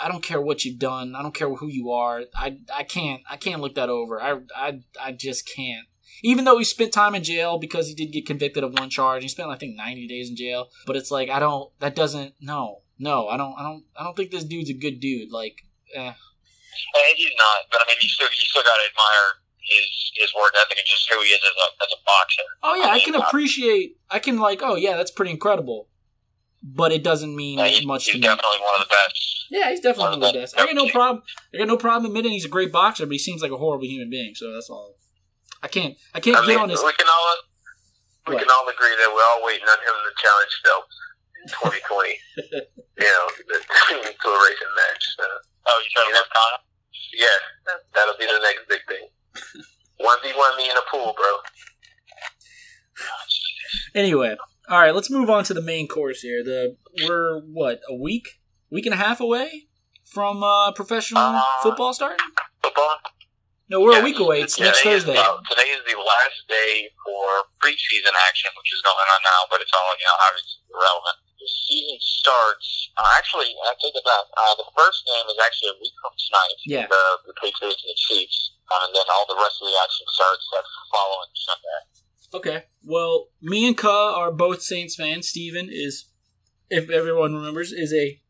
I don't care what you've done. I don't care who you are. I, I can't I can't look that over. I, I I just can't. Even though he spent time in jail because he did get convicted of one charge, he spent I think 90 days in jail. But it's like I don't. That doesn't. No, no. I don't. I don't. I don't think this dude's a good dude. Like, eh. He's not. But I mean, you still you still got to admire his his work ethic and just who he is as a as a boxer. Oh yeah, I mean, can uh, appreciate. I can like. Oh yeah, that's pretty incredible. But it doesn't mean Yeah, he- much he's to me. He's definitely one of the best. Yeah, he's definitely one of the Definitely. best. I got no problem. I got no problem admitting he's a great boxer, but he seems like a horrible human being. So that's all. I can't. I can't I get mean, on this. we can all we What? can all agree that we're all waiting on him to challenge Phelps in 2020. you know, to a racing match. So, Oh, you said Yeah. Liv Conor? yeah, that- that'll be the next big thing. One v one me in a pool, bro. Anyway, all right. Let's move on to the main course here. The we're what a week, week and a half away from uh, professional Uh, football starting. Football? No, we're a week away. It's next today is Thursday. the- today is the last day for preseason action, which is going on now, but it's all, you know, obviously irrelevant. The season starts, uh, actually, I take it back. Uh, the first game is actually a week from tonight. Yeah. The, the Patriots and the Chiefs. Uh, and then all the rest of the action starts that following Sunday. Okay. Well, me and Ka are both Saints fans. Steven is, if everyone remembers, is a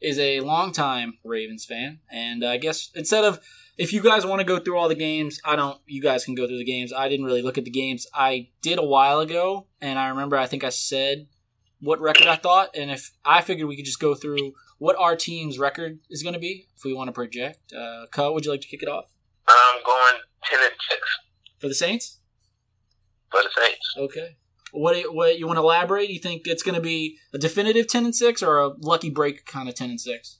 is a longtime Ravens fan. And I guess instead of if you guys want to go through all the games, I don't. You guys can go through the games. I didn't really look at the games. I did a while ago, and I remember I think I said what record I thought, and if I figured we could just go through what our team's record is going to be if we want to project. Uh, Ka, would you like to kick it off I'm going ten and six for the Saints? for the Saints. Okay. What do you, what you want to elaborate? You think it's going to be a definitive ten and six or a lucky break kind of ten and six?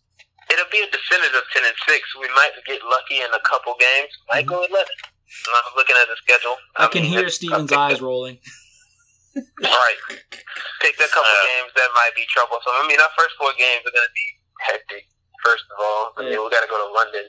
It'll be a definitive ten and six. We might get lucky in a couple games. Might go eleven. I'm looking at the schedule. Mm-hmm. I can mean, hear it's- Steven's eyes picked rolling. a- Right. Picked a couple Uh, games that might be troublesome. I mean, our first four games are going to be hectic. First of all, I mean, Yeah. we got to go to London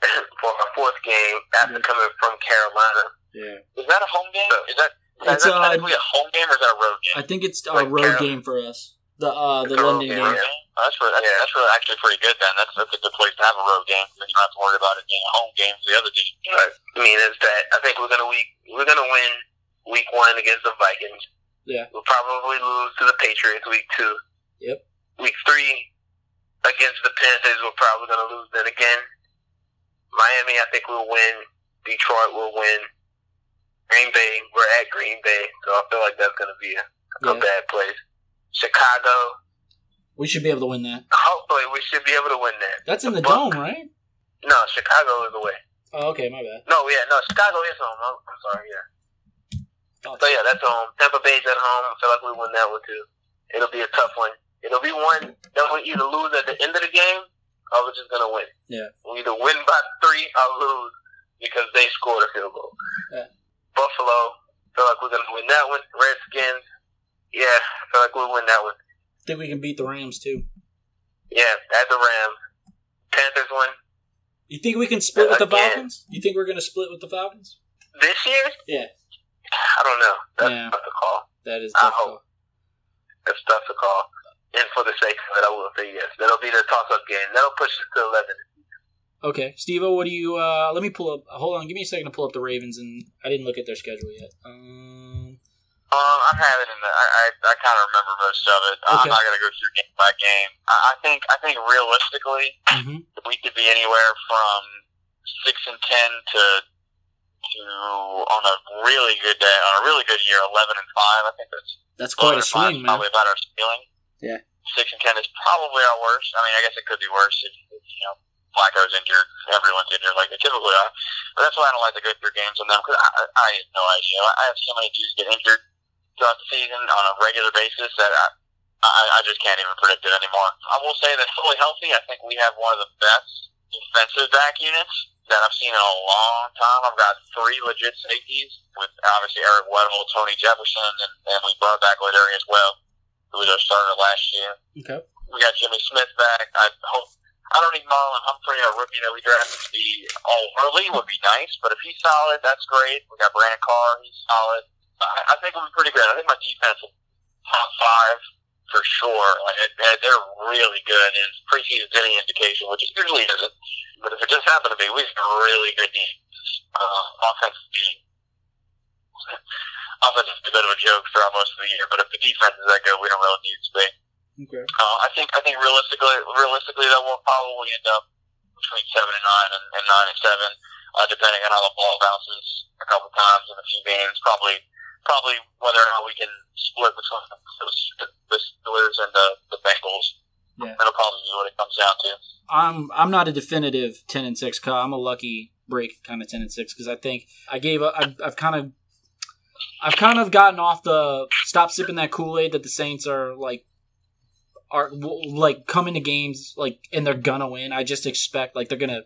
for our fourth game after Yeah. coming from Carolina. Yeah. Is that a home game? Is that, is It's, that uh, technically a home game or is that a road game? I think it's a road Carol- game for us. The uh the It's a road London game, game. yeah. Oh, that's really, that's, Yeah. that's really actually pretty good then. That's, that's a good place to have a road game. Then you don't have to worry about it being a home game for the other team. But, I mean, it's that. I think we're going to week we're going to win week one against the Vikings. Yeah. We'll probably lose to the Patriots week two. Yep. Week three against the Panthers, we're probably going to lose then again. Miami, I think we'll win. Detroit will win. Green Bay, we're at Green Bay, so I feel like that's going to be a, a Yeah. bad place. Chicago, We should be able to win that. hopefully we should be able to win that. That's in the Buck- dome, right? No, Chicago is away. Oh, okay, my bad. No, yeah, no, Chicago is home. I'm, I'm sorry, yeah. Oh, So yeah, that's home. Tampa Bay's at home. I feel like we win that one too. It'll be a tough one. It'll be one that we either lose at the end of the game or we're just gonna win. Yeah. We either win by three or lose because they scored a field goal. Yeah. Buffalo, feel like we're gonna win that one. Redskins, yeah, I feel like we'll win that one. I think we can beat the Rams too. Yeah, at the Rams. Panthers win. You think we can split with the. Falcons? You think we're gonna split with the Falcons? This year? Yeah. I don't know. That's Yeah. tough to call. That is I difficult. hope. That's tough to call. And for the sake of it, I will say yes. That'll be the toss-up game. That'll push us to 11. Okay, Steve, what do you? uh Let me pull up. Hold on, give me a second to pull up the Ravens, and I didn't look at their schedule yet. Um, Um, I have it in the. I I, I kind of remember most of it. Okay. I'm not gonna go through game by game. I, I think I think realistically, mhm. we could be anywhere from six and ten to to on a really good day, on a really good year, eleven and five. I think that's That's quite a 11 and five swing, man. Probably about our ceiling. Yeah. Six and ten is probably our worst. I mean, I guess it could be worse if, if you know Flacco's injured, everyone's injured like they typically are. But that's why I don't like to go through games on them because I, I, I have no idea. I have so many dudes get injured throughout the season on a regular basis that I, I, I just can't even predict it anymore. I will say that fully healthy, I think we have one of the best defensive back units that I've seen in a long time. I've got three legit safeties with obviously Eric Weddle, Tony Jefferson, and, and we brought back Lardarius Webb, who was our starter last year. Okay. We got Jimmy Smith back. I hope. I don't need Marlon Humphrey, our rookie that we drafted, to be all early. Would be nice, but if he's solid, that's great. We got Brandon Carr. He's solid. I, I think we'll be pretty good. I think my defense will top five for sure. Like they're really good, and if preseason's any indication, which it usually isn't. But if it just happened to be, we have a really good defense. Uh, offensively, offense is a bit of a joke throughout most of the year. But if the defense is that good, we don't really need to be. Okay. Uh, I think I think realistically, realistically, that will probably end up between seven and nine and, and nine and seven, uh, depending on how the ball bounces a couple times in a few games. Probably, probably whether or not we can split between the, the Steelers and the, the Bengals. Yeah. That'll probably be what it comes down to. I'm I'm not a definitive ten and six. Ka. I'm a lucky break kind of ten and six because I think I gave up. I've, I've kind of I've kind of gotten off the stop sipping that Kool Aid that the Saints are like are like coming to games like and they're gonna win. I just expect like they're gonna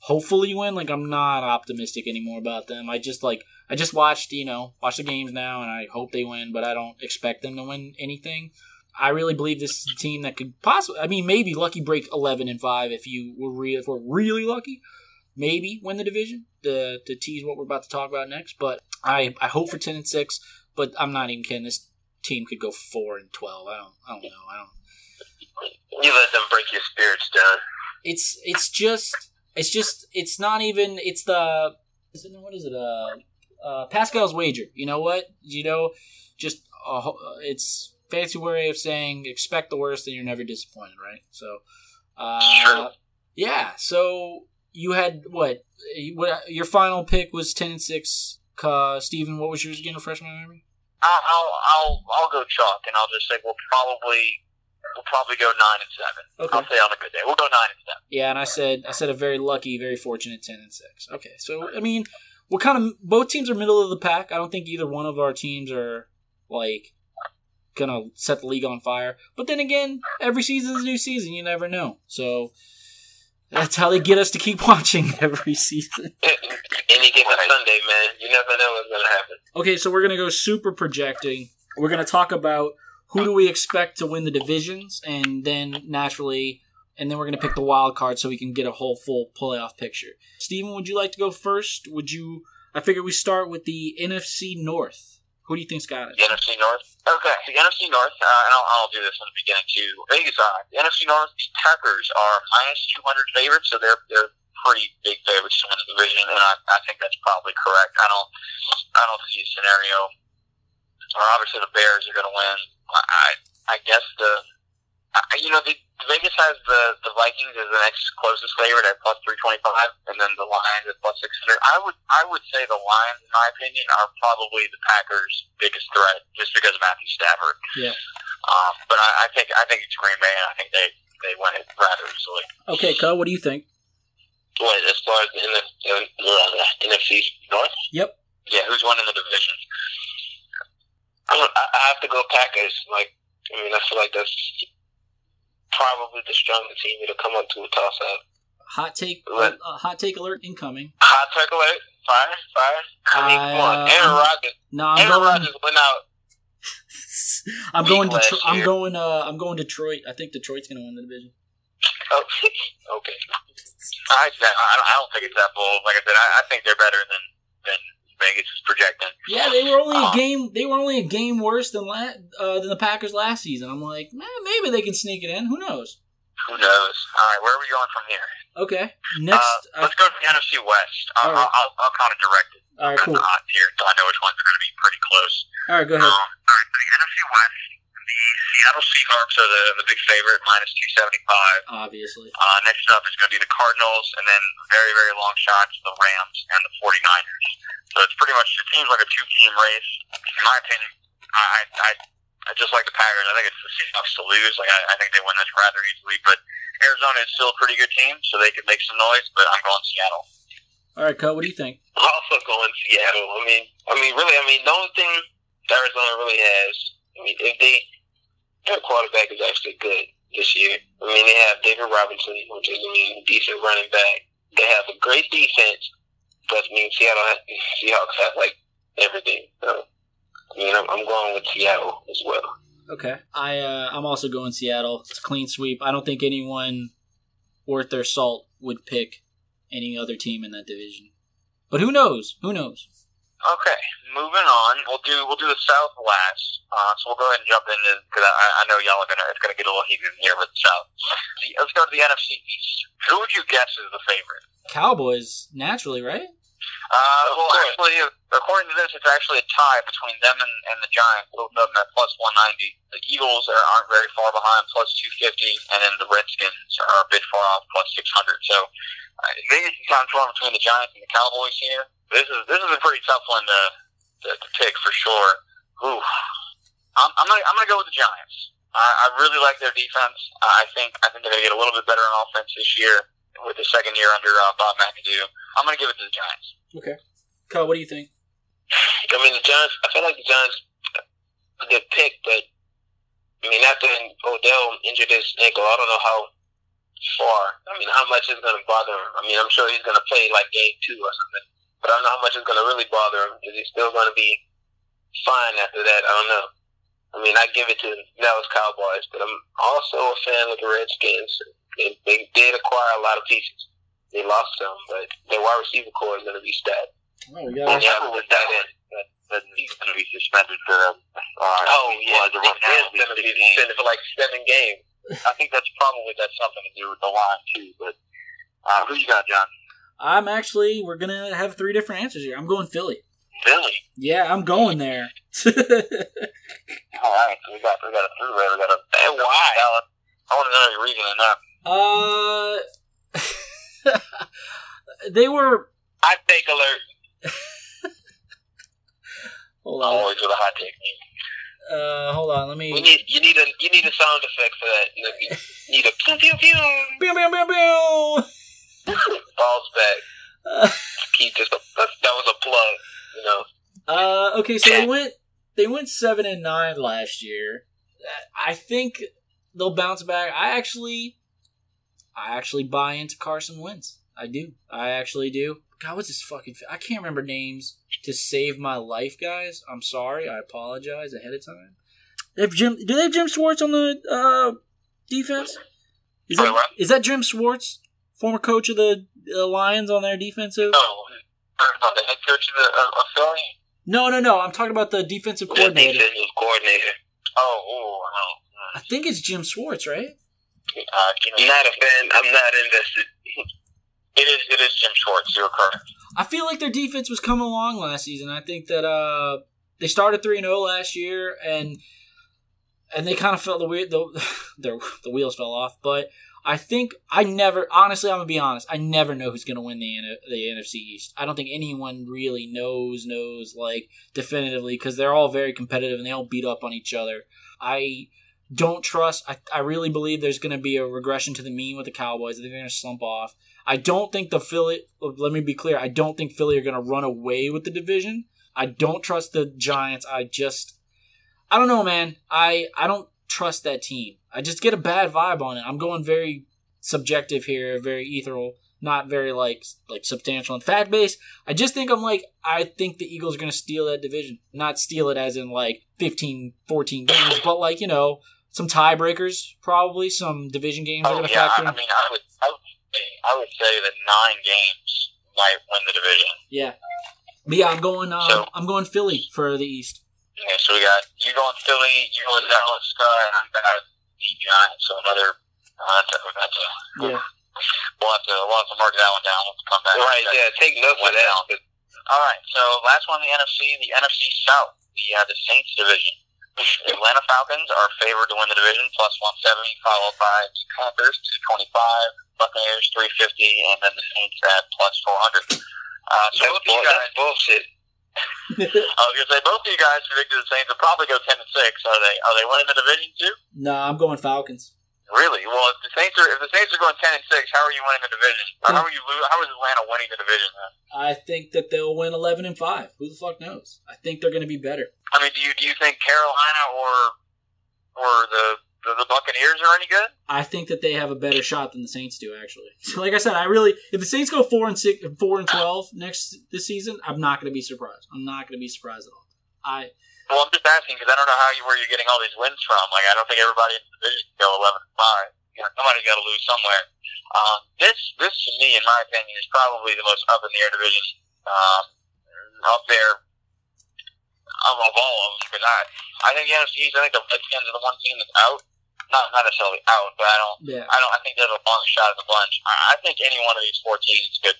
hopefully win. Like I'm not optimistic anymore about them. I just like I just watched you know watch the games now and I hope they win, but I don't expect them to win anything. I really believe this is a team that could possibly. I mean, maybe lucky break eleven and five if you were re- if we're really lucky. Maybe win the division to, to tease what we're about to talk about next. But I I hope for ten and six. But I'm not even kidding. This team could go four and twelve. I don't I don't know. I don't. You let them break your spirits down. It's it's just it's just it's not even it's the is it, what is it uh, uh Pascal's wager. You know what? You know, just uh, it's fancy way of saying expect the worst and you're never disappointed, right? So, uh, True. yeah. So you had what? What your final pick was ten and six. Uh, Steven, what was yours again? Refresh my memory. I'll, I'll I'll I'll go chalk, and I'll just say we'll probably we'll probably go nine and seven. Okay. I'll say on a good day we'll go nine and seven. Yeah, and I said I said a very lucky, very fortunate ten and six. Okay, so I mean, we're kind of both teams are middle of the pack. I don't think either one of our teams are like gonna set the league on fire. But then again, every season's a new season. You never know. So that's how they get us to keep watching every season. Any given Sunday, man, you never know what's gonna happen. Okay, so we're gonna go super projecting. We're gonna talk about who do we expect to win the divisions, and then naturally, and then we're gonna pick the wild card so we can get a whole full playoff picture. Steven, would you like to go first? Would you? I figure we start with the NFC North. Who do you think's got it? The NFC North. Okay, the NFC North, uh, and I'll, I'll do this in the beginning too. Vegas odds. The NFC North, the Packers are minus two hundred favorites, so they're they're pretty big favorites to win the division, and I, I think that's probably correct. I don't I don't see a scenario. Or obviously the Bears are going to win. I I guess the I, you know the Vegas has the the Vikings as the next closest favorite at plus three twenty five, and then the Lions at plus six hundred. I would I would say the Lions, in my opinion, are probably the Packers' biggest threat, just because of Matthew Stafford. Yeah. Um, but I, I think I think it's Green Bay, and I think they they win it rather easily. Okay, Cut. What do you think? What as far as the NF, uh, NFC North? Yep. Yeah, who's winning the division? I, I I have to go Packers. Like, I mean, I feel like that's probably the strongest team to come up to a toss up. Hot take. Uh, hot take alert incoming. Hot take alert. Fire, fire. I mean, come on. Uh, Aaron Rodgers. No, I'm Aaron going. Rodgers went out. I'm going. Detro- I'm going. Uh, I'm going Detroit. I think Detroit's going to win the division. Oh, okay. I, I don't- I don't think it's that bold. Like I said, I, I think they're better than than Vegas is projecting. Yeah, they were only a Uh, game. They were only a game worse than la- uh, than the Packers last season. I'm like, man, maybe they can sneak it in. Who knows? Who knows? All right, where are we going from here? Okay, next. uh, let's go to the NFC West. I'll, right. I'll, I'll, I'll kind of direct it. all right, cool. the odds here, so I know which ones are going to be pretty close. All right, go Um, ahead. all right, the NFC West, the Seattle Seahawks are the, the big favorite, minus 275. Obviously, Uh, next up is going to be the Cardinals, and then very, very long shots, the Rams and the 49ers. So it's pretty much, it seems like a two-team race. In my opinion, I, I, I, I just like the Packers. I think it's the Seahawks to lose. Like I, I think they win this rather easily, but Arizona is still a pretty good team, so they could make some noise, but I'm going Seattle. all right, Cut. What do you think? Also going Seattle. I mean, I mean, really, I mean, the only thing Arizona really has, I mean, if they their quarterback is actually good this year. I mean, they have David Robinson, which is I mean, decent running back. They have a great defense, but I mean, Seattle has, Seahawks have like everything. So, I mean, I'm, I'm going with Seattle as well. Okay, I uh, I'm also going Seattle. It's a clean sweep. I don't think anyone worth their salt would pick any other team in that division. But who knows? Who knows? Okay, moving on. We'll do we'll do the South last. Uh, so we'll go ahead and jump into because I, I know y'all are gonna it's gonna get a little heated here with the South. Let's go to the NFC East. Who would you guess is the favorite? Cowboys, naturally, right? Uh, well, actually, according to this, it's actually a tie between them and, and the Giants, both of them at plus 190. The Eagles are, aren't very far behind, plus 250, and then the Redskins are a bit far off, plus 600. So I think it's kind of torn between the Giants and the Cowboys here. This is this is a pretty tough one to to, to pick for sure. Ooh. I'm, I'm gonna I'm gonna go with the Giants. I, I really like their defense. I think I think they're gonna get a little bit better on offense this year with the second year under uh, Bob McAdoo. I'm gonna give it to the Giants. Okay. Kyle, what do you think? I mean, the Giants. I feel like the Giants a good pick, but I mean, after Odell injured his ankle, I don't know how far. I mean, how much is going to bother him? I mean, I'm sure he's going to play like game two or something, but I don't know how much is going to really bother him. Is he still going to be fine after that? I don't know. I mean, I give it to Dallas Cowboys, but I'm also a fan of the Redskins. They, they did acquire a lot of pieces. They lost some, but their wide receiver corps is going to be stacked. Oh, we And got they that end. That he's gonna be suspended for. Uh, Oh yeah, the he is going to be suspended for like seven games. I think that's probably that's something to do with the line too. But uh, who you got, John? I'm actually we're gonna have three different answers here. I'm going Philly. Philly. Yeah, I'm going there. All right, so we got we got a three way. We got a And why? I want to know your reasoning there. uh, they were. I take alert. Hold on. Always with a hot take. Uh, hold on. Let We me. need you need a you need a sound effect for that. You need a pew pew pew. Pew, pew, pew, pew. Balls back. Uh, Keep this. That was a plug. You know. Uh, okay, so they went they went seven and nine last year. I think they'll bounce back. I actually, I actually buy into Carson Wentz. I do. I actually do. God, what's his fucking? I can't remember names to save my life, guys. I'm sorry. I apologize ahead of time. They have Jim. Do they have Jim Schwartz on the uh, defense? Is that, is that Jim Schwartz, former coach of the uh, Lions, on their defensive? Not the head coach of the of Philly. No, no, no. I'm talking about the defensive The coordinator. defensive coordinator. Oh, oh, oh. I think it's Jim Schwartz, right? Uh, you I'm know, not a fan. I'm not invested. it is it is Jim Schwartz. You're correct. I feel like their defense was coming along last season. I think that uh, they started three and zero last year, and and they kind of felt the weird the their the wheels fell off. But I think I never honestly I'm gonna be honest. I never know who's gonna win the the NFC East. I don't think anyone really knows knows like definitively because they're all very competitive and they all beat up on each other. I don't trust. I, I really believe there's going to be a regression to the mean with the Cowboys. They're going to slump off. I don't think the Philly. Let me be clear. I don't think Philly are going to run away with the division. I don't trust the Giants. I just, I don't know, man. I I don't trust that team. I just get a bad vibe on it. I'm going very subjective here, very ethereal, not very like like substantial and fact based. I just think I'm like I think the Eagles are going to steal that division. Not steal it as in like 15, 14 games, but like you know some tiebreakers, probably some division games Oh going yeah, factor I, I mean, I would, I would, say, I would say that nine games might win the division. Yeah, but yeah, I'm going. Um, So- I'm going Philly for the East. Okay, so we got you going Philly, you going Dallas, Sky, and I'm got the Giants. So another. Uh, that's a, that's a, Yeah. we'll have to we'll have to mark that one down. We'll come back. Right. Yeah. Take notes of that. All right. So last one the NFC, the NFC South. We have the Saints division. The Atlanta Falcons are favored to win the division, plus 170, followed by the Panthers, 225, Buccaneers, 350, and then the Saints at plus 400. Uh, so That's, both you bull- guys, that's bullshit. I was gonna say both of you guys predicted the Saints will probably go 10 and 6. Are they? Are they winning the division too? no, I'm going Falcons. Really? Well, if the Saints are if the Saints are going 10 and 6, how are you winning the division? Or how are you? How is Atlanta winning the division? Then? I think that they'll win 11 and five. Who the fuck knows? I think they're going to be better. I mean, do you do you think Carolina or or the the, the Buccaneers are any good? I think that they have a better shot than the Saints do. Actually, so like I said, I really if the Saints go four and six, four and twelve next this season, I'm not going to be surprised. I'm not going to be surprised at all. I Well, I'm just asking because I don't know how you where you're getting all these wins from. Like, I don't think everybody in the division can go 11 and five. You know, somebody's got to lose somewhere. Um, this this to me, in my opinion, is probably the most up in the air division. Um, up there of, all of them because I I think the NFC East. I think the Redskins are the one team that's out. Not not necessarily out, but I don't. yeah. I don't. I think they're the longest shot of the bunch. I, I think any one of these four teams could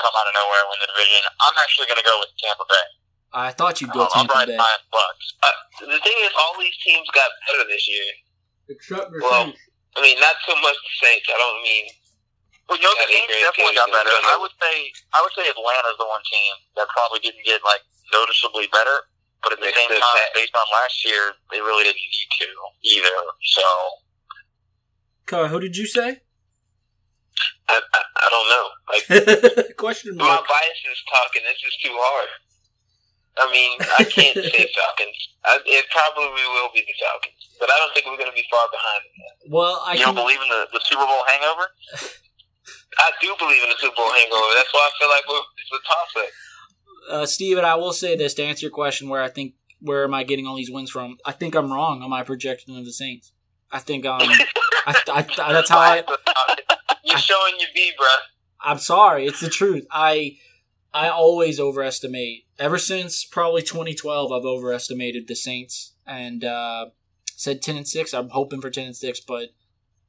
come out of nowhere and win the division. I'm actually going to go with Tampa Bay. I thought you'd go I'll, I'll ride Bay. my Bucks. Uh, the thing is, all these teams got better this year. Except for Well, I mean, not so much the Saints. I don't mean. Well, you know, the Saints definitely they- got better. I would say, I would say Atlanta's the one team that probably didn't get like noticeably better. But at the They same time, pat. based on last year, they really didn't need to either. So Kyle, who did you say? I, I, I don't know. Like Question my bias is talking. This is too hard. I mean, I can't say Falcons. I, it probably will be the Falcons, but I don't think we're going to be far behind. Well, I You don't can. believe in the, the Super Bowl hangover? I do believe in the Super Bowl hangover. That's why I feel like we're, it's a toss up. Uh, Steven, I will say this to answer your question where I think where am I getting all these wins from? I think I'm wrong on my projection of the Saints. I think um I, I, I that's how I You're showing your B, bruh. I'm sorry, it's the truth. I I always overestimate. Ever since probably 2012, I've overestimated the Saints and uh, said 10 and six. I'm hoping for 10 and six, but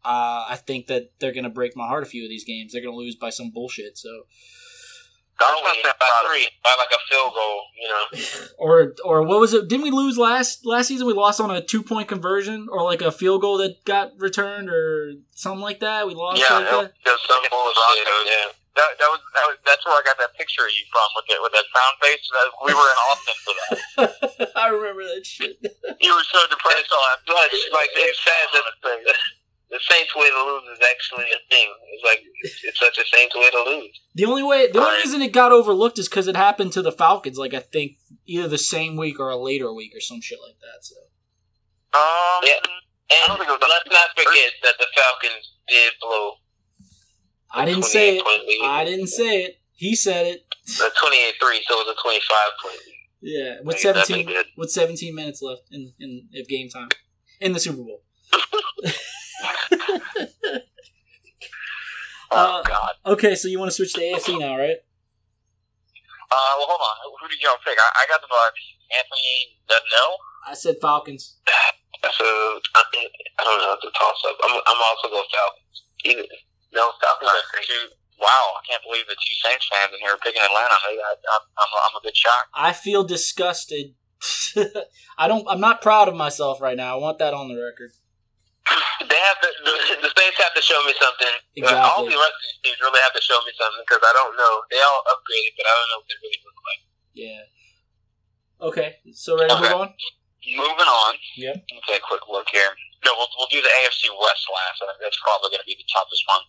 uh, I think that they're gonna break my heart a few of these games. They're gonna lose by some bullshit. So not by three, by like a field goal, you know. or or what was it? Didn't we lose last last season? We lost on a two point conversion or like a field goal that got returned or something like that. We lost Yeah, like that. Some bullshit. Yeah. That, that was that was that's where I got that picture of you from with it with that sound face. That, we were in Austin for that. I remember that shit. You were so depressed all after. But like it's sad that the, the Saints way to lose is actually a thing. It's like it's, it's such a Saints way to lose. The only way, the only Right. reason it got overlooked is because it happened to the Falcons. Like I think either the same week or a later week or some shit like that. So Um, Yeah. I And don't think it was let's not forget that the Falcons did blow I didn't say it. I didn't say it. He said it. a 28-3, so it was a 25 point lead. Yeah, with definitely seventeen with seventeen minutes left in in of game time in the Super Bowl. Oh Uh, God. Okay, so you want to switch to AFC now, right? Uh, well, hold on. Who did y'all pick? I, I got the Bucks. Anthony doesn't know. I said Falcons. So I, I don't know. It's a toss up. I'm, I'm also going Falcons. Either no Falcons. Are crazy. two, wow, I can't believe the two Saints fans in here are picking Atlanta. I, I'm, a, I'm a bit shocked. I feel disgusted. I don't. I'm not proud of myself right now. I want that on the record. They have to. The, the Saints have to show me something. Exactly. All the rest of these teams really have to show me something because I don't know. They all upgraded, but I don't know what they really look like. Yeah. Okay. So ready to Okay. move on? Moving on. Yep. Let's take a quick look here. No, we'll, we'll do the AFC West last. I think that's probably going to be the toughest one.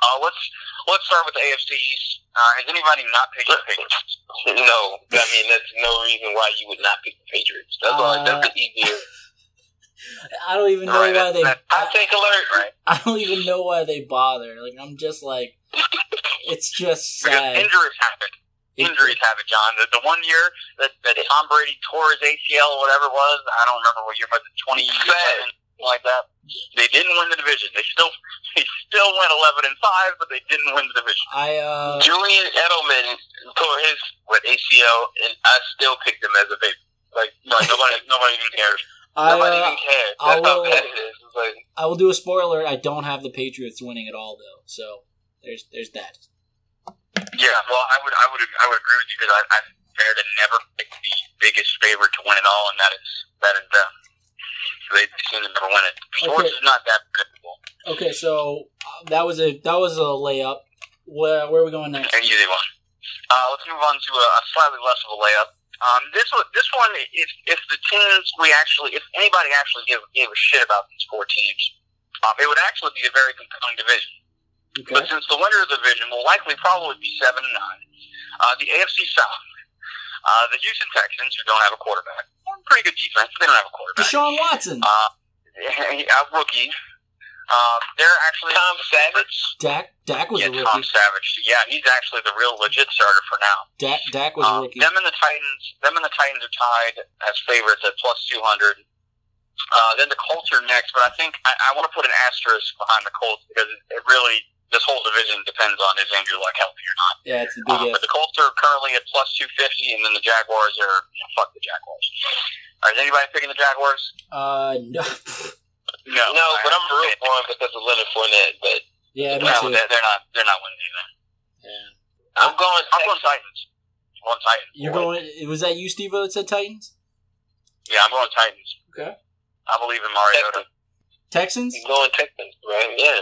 Uh, let's let's start with the AFC East. Uh, has anybody not picked the Patriots? No, I mean that's no reason why you would not pick the Patriots. That's all. Uh, That's the easier. I don't even know Right, why they. that- I take alert. Right. I don't even know why they bother. Like I'm just like, it's just Because sad. injuries happen. Injuries happen, John. The, the one year that, that Tom Brady tore his ACL or whatever it was, I don't remember what year, but the 20 something like that. They didn't win the division. They still they still went 11 and five, but they didn't win the division. I uh, Julian Edelman tore his what ACL, and I still picked him as a baby. Like, Like nobody nobody even cares. I nobody uh, even cares. I That's how will- bad it is. Like, I will do a spoiler. I don't have the Patriots winning at all though. So there's there's that. Yeah, well, I would I would I would agree with you because I, I'm fair to never pick the biggest favorite to win it all, and that is that is them. They seem to never win it. Sports Okay. is not that predictable. Okay, so uh, that was a that was a layup. Where where are we going next? An easy one. Uh, let's move on to a, a slightly less of a layup. Um, this one, this one, if if the teams we actually, if anybody actually gave, gave a shit about these four teams, um, it would actually be a very compelling division. But since the winner of the division will likely probably be seven and nine, uh, the AFC South, uh, the Houston Texans, who don't have a quarterback, pretty good defense, they don't have a quarterback. Deshaun Watson, Uh, a rookie. Uh, they're actually Tom Savage. Dak Dak was yeah, a Tom. Savage. Yeah, he's actually the real legit starter for now. Dak Dak was a Um, rookie. them and the Titans, them and the Titans are tied as favorites at plus two hundred. Uh, then the Colts are next, but I think I, I want to put an asterisk behind the Colts because it, it really this whole division depends on is Andrew Luck healthy or not. Yeah, it's a Um, big but the Colts are currently at plus two fifty, and then the Jaguars are you know, fuck the Jaguars. All right, is anybody picking the Jaguars? Uh, no. No, No, but I'm rooting for him because of Leonard Fournette. But yeah, No, they're, they're not. They're not winning anything. Yeah. I'm going. I'm going Texans. Titans. I'm going Titans. You're going. Was that you, Steve? That said Titans. Yeah, I'm going Titans. Okay. I believe in Mariota. Texans. I'm going Texans, right? Yeah.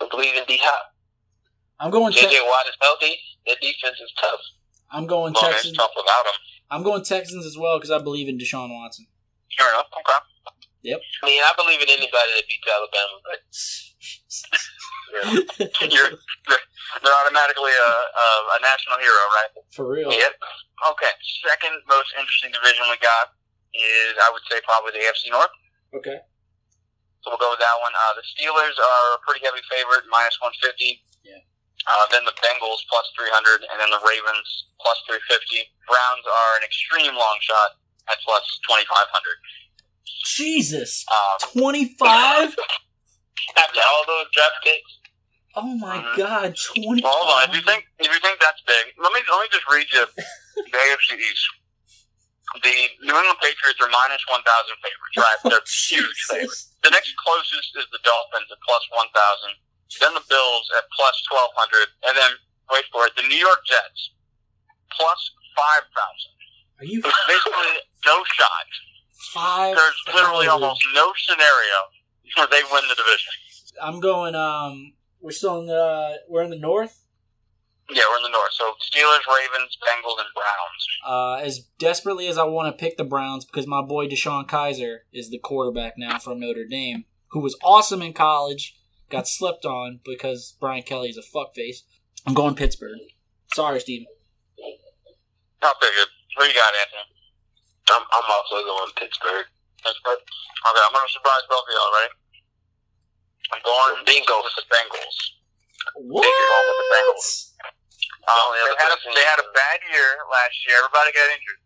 I believe in D Hop. I'm going. JJ Te- Watt is healthy. Their defense is tough. I'm going it's Texans. tough without him. I'm going Texans as well because I believe in Deshaun Watson. Fair enough. Okay. Yep. I mean, I believe in anybody that beats Alabama, but You're, they're, they're automatically a, a, a national hero, right? For real. Yep. Okay. Second most interesting division we got is, I would say, probably the AFC North. Okay. So we'll go with that one. Uh, the Steelers are a pretty heavy favorite, minus 150. Yeah. Uh, then the Bengals plus 300, and then the Ravens plus 350. Browns are an extreme long shot at plus 2,500. Jesus. Um, 25? after all those draft picks, Oh my Mhm. god, 25. hold on. If you think if you think that's big, let me let me just read you the AFC East. The New England Patriots are minus 1,000 favorites, right? They're huge favorites. The next closest is the Dolphins at plus 1,000. Then the Bills at plus 1,200. And then, wait for it, the New York Jets plus 5,000. Are you Basically, no shot. five? There's literally almost no scenario where they win the division. I'm going, um, we're still in the, we're in the north. Yeah, we're in the North. So Steelers, Ravens, Bengals, and Browns. Uh, as desperately as I want to pick the Browns because my boy DeShone Kizer is the quarterback now from Notre Dame, who was awesome in college, got slept on because Brian Kelly is a fuckface. I'm going Pittsburgh. Sorry, Steven. Not very good. Who you got, Anthony? I'm, I'm also going Pittsburgh. Pittsburgh. Okay, I'm going to surprise both of y'all, right? I'm going Bingo. with the Bengals. What? going with the Bengals. Um, they, had a, they had a bad year last year. Everybody got injured.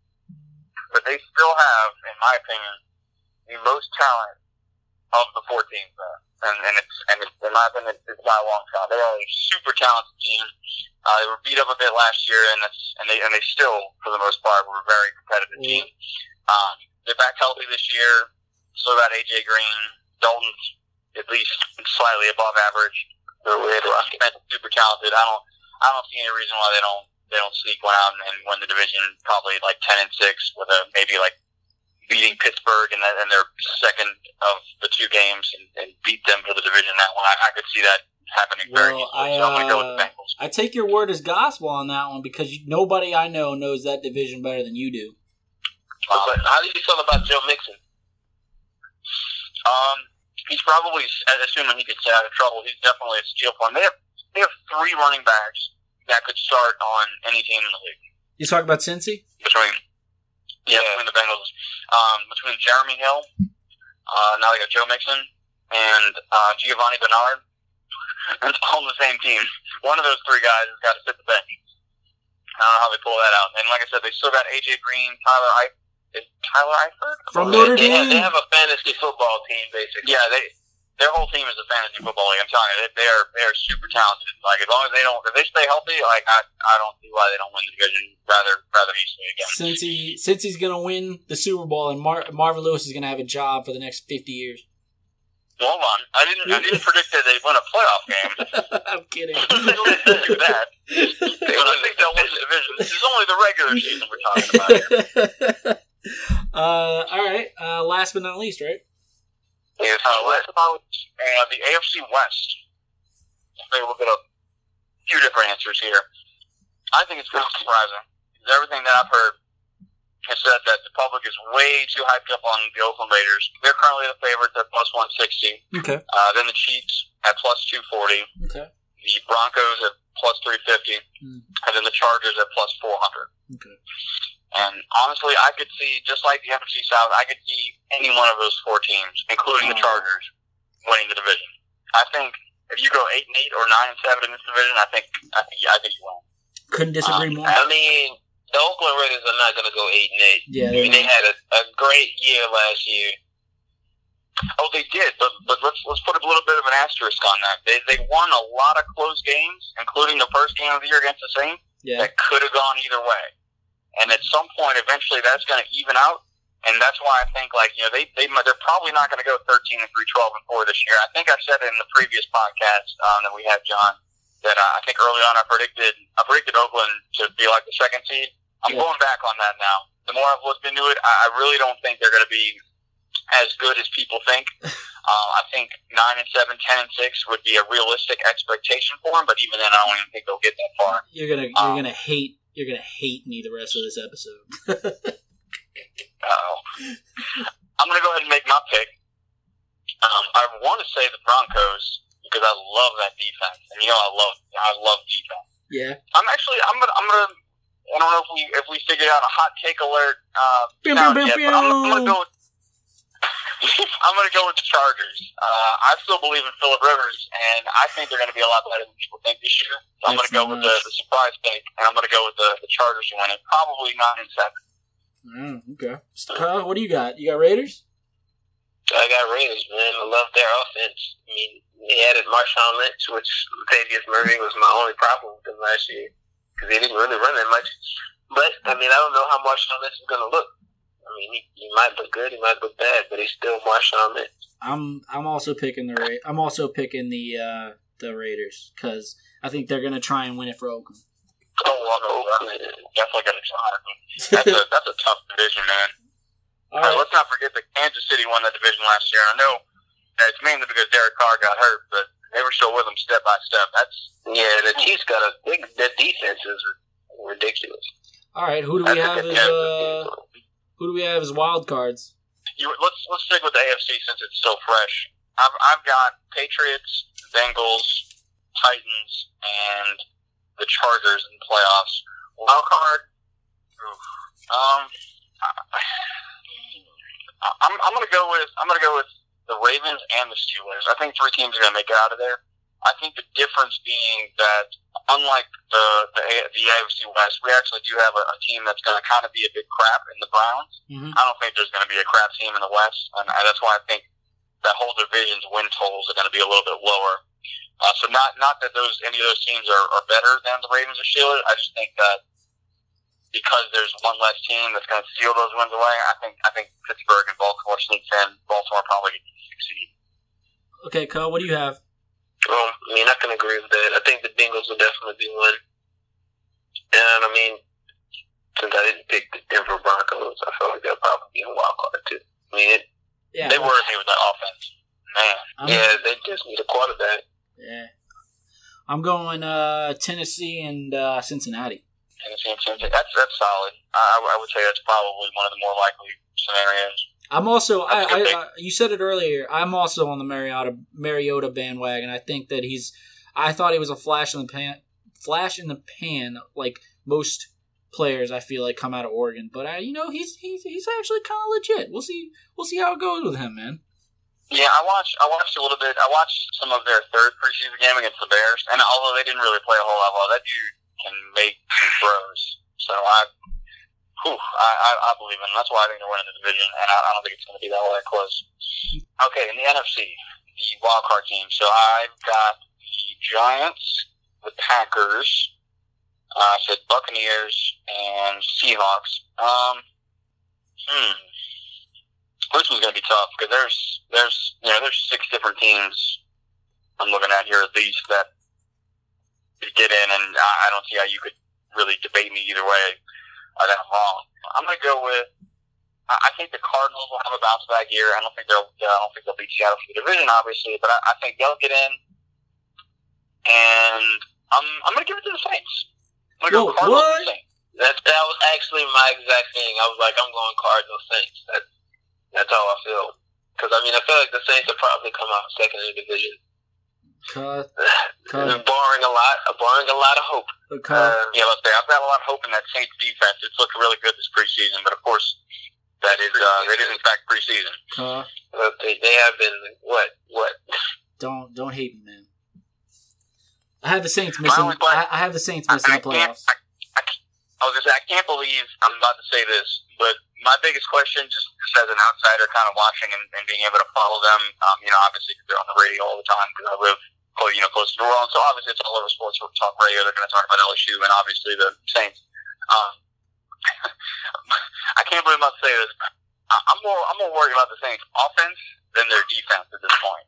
But they still have, in my opinion, the most talent of the four teams there. And, and it's, and it's, in my opinion, it's, it's by a long shot. They are a super talented team. Uh, they were beat up a bit last year, and that's, and they, and they still, for the most part, were a very competitive team. Um, they're back healthy this year. Still got AJ Green, Dalton's at least slightly above average. They're with defense, super talented. I don't, I don't see any reason why they don't, they don't sneak one out and, win the division. Probably like ten and six with a maybe like beating Pittsburgh and then their second of the two games and, and beat them for the division. That one, I, I could see that happening very Well, I, easily. so I'm gonna go with the uh, Bengals. I take your word as gospel on that one because you, nobody I know knows that division better than you do. Um, But how do you feel about Joe Mixon? Um, he's probably, assuming he could stay out of trouble, he's definitely a steal for them. They have, they have three running backs that could start on any team in the league You talk about Cincy? between, yeah, between the Bengals, um, between Jeremy Hill, uh, now they got Joe Mixon, and uh, Giovanni Bernard. it's all on the same team. One of those three guys has got to sit the bench. I don't know how they pull that out. And like I said, they still got AJ Green, Tyler I is Tyler Eifert From They- Notre they, have, Dame? they have a fantasy football team, basically. Yeah, they their whole team is a fantasy football league. I'm telling you, they, they are they are super talented. Like as long as they don't, if they stay healthy, like I I don't see why they don't win the division rather rather easily again. Cincy, Cincy's going to win the Super Bowl and Mar- Marvin Lewis is going to have a job for the next 50 years. Well, hold on, I didn't I didn't predict that they'd win a playoff game. I'm kidding. don't that. But I think they'll win the division. This is only the regular season we're talking about. uh, all right. Uh, last but not least, right? AFC Uh, West. about uh, the AFC West. Let's take a look a few different answers here. I think it's kind of surprising. Because everything that I've heard has said that the public is way too hyped up on the Oakland Raiders. They're currently the favorites at plus 160. Okay. Uh, then the Chiefs at plus 240. Okay. The Broncos at plus 350. Hmm. And then the Chargers at plus 400. Okay. And honestly, I could see, just like the NFC South, I could see any one of those four teams, including the Oh. Chargers, winning the division. I think if you go eight and eight or nine and seven in this division, I think I think I think you win. Couldn't disagree um, more. I mean, the Oakland Raiders are not going to go eight and eight. Yeah, I mean, they had a, a great year last year. Oh, they did, but but let's let's put a little bit of an asterisk on that. They they won a lot of close games, including the first game of the year against the Saints, yeah. that could have gone either way. And at some point, eventually, that's going to even out. And that's why I think, like you know, they they they're probably not going to go thirteen and three, 12 and four this year. I think I said in the previous podcast um, that we had, John, that uh, I think early on I predicted I predicted Oakland to be like the second seed. I'm Yeah. going back on that now. The more I've looked into it, I, I really don't think they're going to be as good as people think. Uh, I think nine and seven, ten and six would be a realistic expectation for them. But even then, I don't even think they'll get that far. You're gonna you're Um, gonna hate you're gonna hate me the rest of this episode. Uh-oh. I'm going to go ahead and make my pick. Um, I want to say the Broncos because I love that defense, and you know I love I love defense. Yeah. I'm actually I'm gonna I'm gonna I don't know if we if we figured out a hot take alert uh, Pew, sound pew, yet, but I'm, I'm gonna go. With, I'm gonna go with the Chargers. Uh, I still believe in Philip Rivers, and I think they're gonna be a lot better than people think this year. So I'm gonna go with the, the surprise pick, and I'm gonna go with the, the Chargers to win it. Probably nine and seven. Mm, okay. Kyle, what do you got? You got Raiders? I got Raiders, man. I love their offense. I mean, they added Marshawn Lynch, which Latavius Murray was my only problem with them last year because they didn't really run that much. But I mean, I don't know how Marshawn Lynch is going to look. I mean, he, he might look good, he might look bad, but he's still Marshawn Lynch. I'm I'm also picking the Ra- I'm also picking the uh, the Raiders because I think they're gonna try and win it for Oakland. Oh, well, no, definitely gonna try. That's a that's a tough division, man. All right. let's not forget that Kansas City won that division last year. I know it's mainly because Derek Carr got hurt, but they were still with him step by step. That's Yeah, the Chiefs got a big. Their defense is ridiculous. All right. Who do we That's have good as uh, team. Who do we have as wild cards? you. Let's let's stick with the AFC since it's so fresh. I've I've got Patriots, Bengals, Titans, and the Chargers in playoffs. Wild card. Um, I, I'm I'm gonna go with I'm gonna go with the Ravens and the Steelers. I think three teams are gonna make it out of there. I think the difference being that unlike the the, the AFC West, we actually do have a, a team that's going to kind of be a big crap in the Browns. Mhm. I don't think there's going to be a crap team in the West, and, that's why I think that whole division's win totals are going to be a little bit lower. Uh, so not not that those any of those teams are, are better than the Ravens or Steelers. I just think that because there's one less team that's going to steal those wins away, I think I think Pittsburgh and Baltimore sneaks in. Baltimore probably succeed. Okay, Kyle. What do you have? Well, I mean, I can agree with that. I think the Bengals will definitely be one. And I mean, since I didn't pick the Denver Broncos, I feel like they'll probably be a wild card too. I mean, it, Yeah. They worried me with that offense, man. I'm, yeah, they just need a quarterback. yeah. I'm going uh, Tennessee and uh, Cincinnati. Tennessee and Cincinnati. That's that's solid. I, I would say that's probably one of the more likely scenarios. I'm also. I, That's a good I. I you said it earlier. I'm also on the Mariota Mariota bandwagon. I think that he's. I thought he was a flash in the pan, flash in the pan, like most players. I feel like come out of Oregon, but I, you know, he's he's he's actually kind of legit. We'll see. We'll see how it goes with him, man. Yeah, I watched. I watched a little bit. I watched some of their third preseason game against the Bears, and although they didn't really play a whole lot well, that dude can make some throws. So I, I, I, I believe in him. That's why I think they're winning the division, and I, I don't think it's going to be that that close. Okay, in the NFC, the wild card team. So I've got the Giants, the Packers, uh, I said Buccaneers and Seahawks. Um, hmm. This one's going to be tough because there's there's you know there's six different teams I'm looking at here at least that get in, and I, I don't see how you could really debate me either way Oh, or that I'm wrong. I'm going to go with. I think the Cardinals will have a bounce back year. I don't think they'll. Uh, I don't think they'll beat Seattle for the division, obviously, but I, I think they'll get in. And I'm I'm going to give it to the Saints. I'm going to go Cardinals what? Saints. That that was actually my exact thing. I was like, I'm going Cardinals Saints. That's that's how I feel. Because I mean, I feel like the Saints will probably come out second in the division, Cut, cut, barring a lot, barring a lot of hope. cut. Uh, Yeah, let's say I've got a lot of hope in that Saints defense. It's looked really good this preseason, but of course, that is uh, that is in fact preseason. Cut. but they they have been what what Don't don't hate me, man. I have the Saints missing. play- I, I have the Saints missing I the playoffs. I, I, I was gonna say I can't believe I'm about to say this, but my biggest question, just, just as an outsider, kind of watching and, and being able to follow them, um, you know, obviously they're on the radio all the time because I live, close, you know, close to New Orleans, so obviously it's all over sports talk radio. They're going to talk about LSU and obviously the Saints. Um, I can't believe I'm about to say this. I'm more I'm more worried about the Saints offense than their defense at this point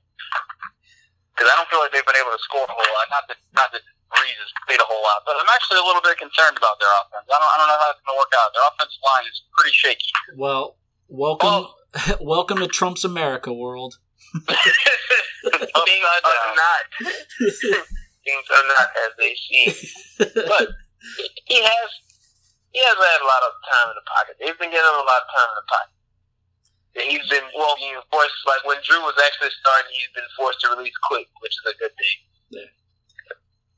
because I don't feel like they've been able to score a whole lot. Not that not that Brees has played a whole lot, but I'm actually a little bit concerned about their offense. I don't I don't know how it's going to work out. Their offensive line is pretty shaky. Well, welcome, welcome to Trump's America world. things are not things are not as they seem. But he has he has had a lot of time in the pocket. They've been getting him a lot of time in the pocket. And he's been well being forced like when Drew was actually starting, he's been forced to release quick, which is a good thing. Yeah.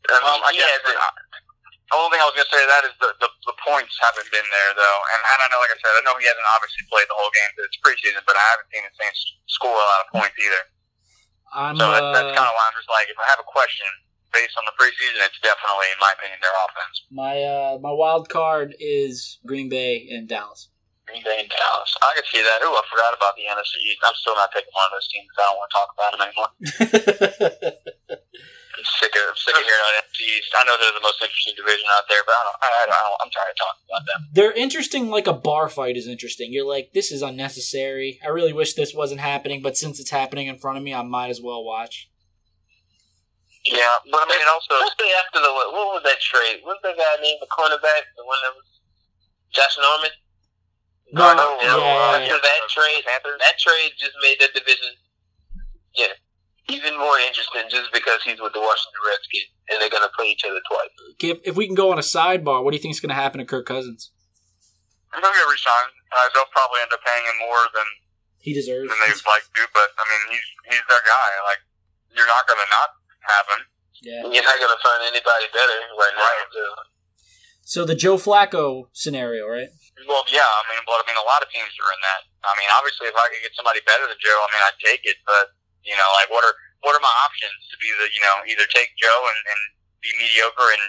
I mean, Um, I he guess the only thing I was going to say to that is the, the the points haven't been there though, and, and I know, like I said, I know he hasn't obviously played the whole game because it's preseason, but I haven't seen him saying score a lot of points either. I'm So that, that's uh, kind of why I'm just like, if I have a question based on the preseason, it's definitely, in my opinion, their offense. my uh, my wild card is Green Bay and Dallas. Green Bay and Dallas. I can see that. Ooh, I forgot about the NFC East. I'm still not taking one of those teams. I don't want to talk about them anymore. I'm sick of, I'm sick of hearing about NFC East. I know they're the most interesting division out there, but I don't, I, I don't, I don't I'm tired of talking about them. They're interesting like a bar fight is interesting. You're like, this is unnecessary. I really wish this wasn't happening, but since it's happening in front of me, I might as well watch. Yeah, but I mean, it also, Especially after the what, what was that trade? What's that guy named the cornerback? The one that was Josh Norman. No, no, yeah, no, uh, After that trade, Panthers. that trade just made that division, yeah, even more interesting just because he's with the Washington Redskins and they're gonna play each other twice. If, if we can go on a sidebar, what do you think is going to happen to Kirk Cousins? I'm going to get re-signed. Uh, they'll probably end up paying him more than He deserves. than they'd like to, but I mean, he's he's their guy. Like, you're not going to not have him. Yeah. You're not gonna find anybody better right now. Right. To, So the Joe Flacco scenario, right? Well, yeah, I mean, but I mean, a lot of teams are in that. I mean, obviously, if I could get somebody better than Joe, I mean, I'd take it. But you know, like, what are what are my options to be the you know either take Joe and, and be mediocre and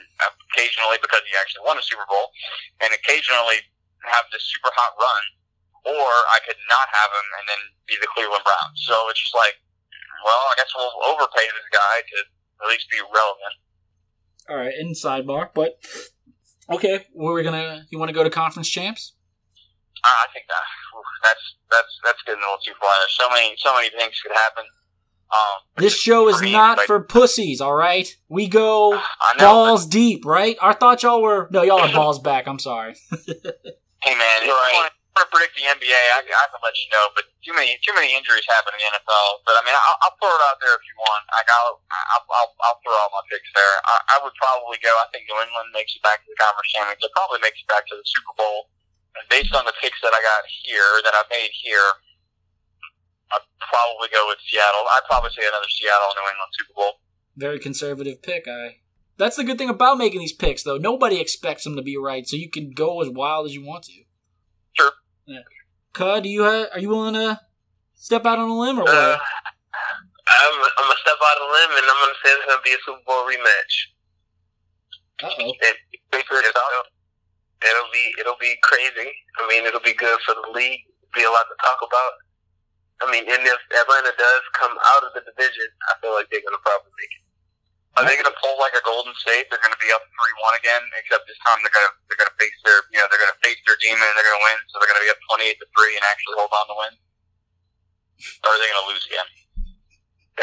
occasionally because he actually won a Super Bowl, and occasionally have this super hot run, or I could not have him and then be the Cleveland Browns. So it's just like, well, I guess we'll overpay this guy to at least be relevant. All right, in sidebar, but okay, were we gonna? You want to go to conference champs? I I think uh, that that's that's that's getting a little too far. There's so many so many things could happen. Um, This show is for not like, for pussies. All right, we go I know. balls deep, right? I thought y'all were no, y'all are balls back. I'm sorry. Hey man, if you Right. want to predict the NBA, I, I can let you know. But too many too many injuries happen in the NFL. But I mean, I'll, I'll throw it out there if you want. Like I'll I'll, I'll, I'll throw all my picks there. I, I would probably go. I think New England makes it back to the conference championship. Probably makes it back to the Super Bowl. And based on the picks that I got here, that I made here, I'd probably go with Seattle. I'd probably say another Seattle New England Super Bowl. Very conservative pick. I. That's the good thing about making these picks, though. Nobody expects them to be right, so you can go as wild as you want to. Sure. Yeah. Cud, do you ha- are you willing to step out on a limb or uh, what? I'm, I'm gonna step out of the limb and I'm gonna say it's gonna be a Super Bowl rematch. Uh oh. It, it'll, it'll be it'll be crazy. I mean, it'll be good for the league. Be a lot to talk about. I mean, and if Atlanta does come out of the division, I feel like they're gonna probably make it. Are they going to pull like a Golden State? They're going to be up three one again, except this time they're going to they're going to face their you know they're going to face their demon and they're going to win. So they're going to be up twenty eight to three and actually hold on to win. Or are they going to lose again?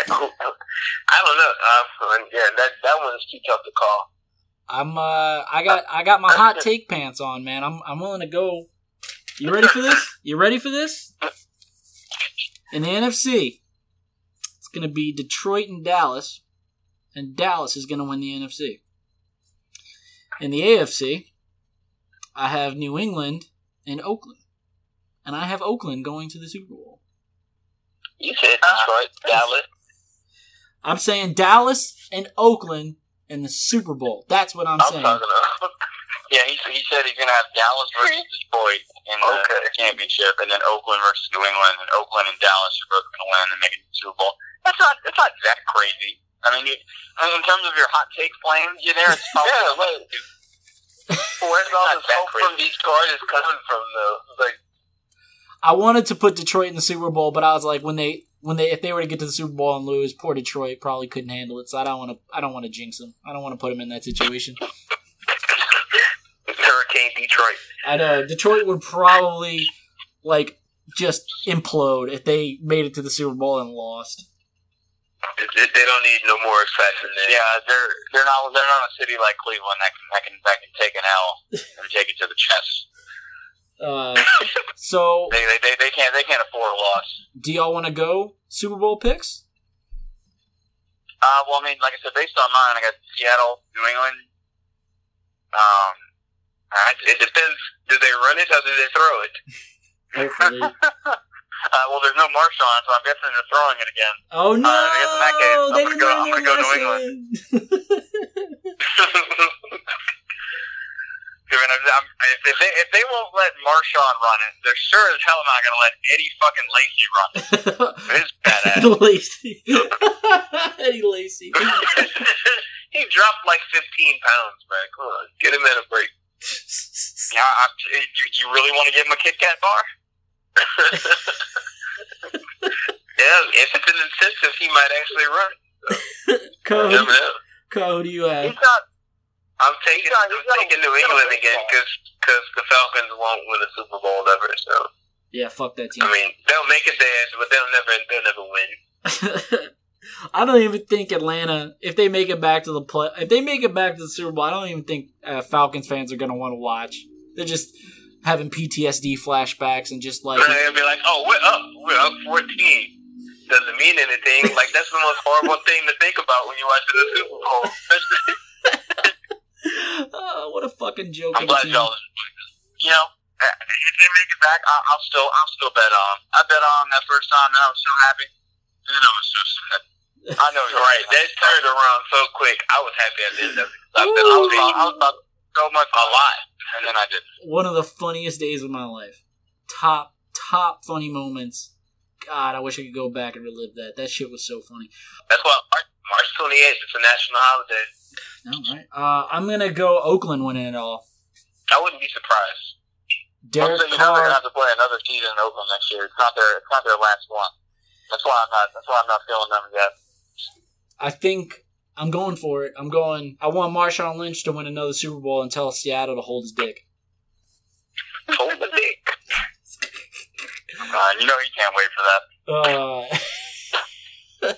I don't know. Uh, yeah, that that one's too tough to call. I'm uh I got I got my hot take pants on, man. I'm I'm willing to go. You ready for this? You ready for this? In the NFC, it's gonna be Detroit and Dallas, and Dallas is gonna win the NFC. In the AFC, I have New England and Oakland, and I have Oakland going to the Super Bowl. You said Detroit, ah, Dallas. I'm saying Dallas and Oakland in the Super Bowl. That's what I'm I'm saying. Talking about. Yeah, he he said he's going to have Dallas versus Detroit in the Okay. championship, and then Oakland versus New England, and Oakland and Dallas are both going to win and make it to the Super Bowl. That's not it's not that crazy. I mean, you, I mean, in terms of your hot take flames, you there? It's probably Yeah, wait. Where's all Not this that hope from crazy. these Cardinals coming from, though? Like, I wanted to put Detroit in the Super Bowl, but I was like, when they when they if they were to get to the Super Bowl and lose, poor Detroit probably couldn't handle it. So I don't want to I don't want to jinx them. I don't want to put them in that situation. Hurricane Detroit. I know Detroit would probably like just implode if they made it to the Super Bowl and lost. They, they- they don't need no more excitement than Yeah, they're they're not they're not a city like Cleveland that can that can that can take an L and take it to the chest. Uh, so They, they they they can't they can't afford a loss. do y'all want to go Super Bowl picks? Uh, well, I mean, like I said, based on mine, I got Seattle, New England. Um, I It depends. Do they run it or do they throw it? Hopefully, Uh, well, there's no Marshawn, so I'm guessing they're throwing it again. Oh no! Guess in that case, I'm they gonna didn't go- I'm gonna go New yeah, I mean, I'm, I'm, if, if they if they won't let Marshawn run it, they're sure as hell not gonna let Eddie fucking Lacy run it. It's badass. Lacy. Eddie Lacy. he dropped like 15 pounds, man. Come on, get him in a break. Yeah, I, you, you really want to give him a Kit Kat bar? Yeah, if it's an incentive, he might actually run. Co, You never know. Who do you have? He's not. I'm taking, He's not- I'm he's not- taking New England again baseball. because the Falcons won't win a Super Bowl ever. So Yeah, fuck that team. I mean, they'll make it there, but they'll never, they'll never win. I don't even think Atlanta, if they make it back to the play, if they make it back to the Super Bowl, I don't even think uh, Falcons fans are gonna want to watch. They're just having PTSD flashbacks and just like, they'll be like, "Oh, we're up, we're up 14." Doesn't mean anything. Like that's the most horrible thing to think about when you watch the Super Bowl. oh, what a fucking joke! I'm glad team. y'all. You know, if they make it back, I'll, I'll still, I'll still bet on. I bet on that first time, and I was so happy. And then I was so. I know you're right, that turned around so quick. I was happy I did that. I, I was, I was, about, I was about so much a lot, and then I didn't. One of the funniest days of my life. Top, top funny moments. God, I wish I could go back and relive that. That shit was so funny. that's why March, March 28th. It's a national holiday. All right, uh, I'm gonna go Oakland winning it all. I wouldn't be surprised. Derek Also, you know they're gonna have to play another season in Oakland next year. It's not their, it's not their last one. That's why I'm not. That's why I'm not feeling them yet. I think I'm going for it. I'm going. I want Marshawn Lynch to win another Super Bowl and tell Seattle to hold his dick. Hold the dick. Uh, you know he can't wait for that. Uh,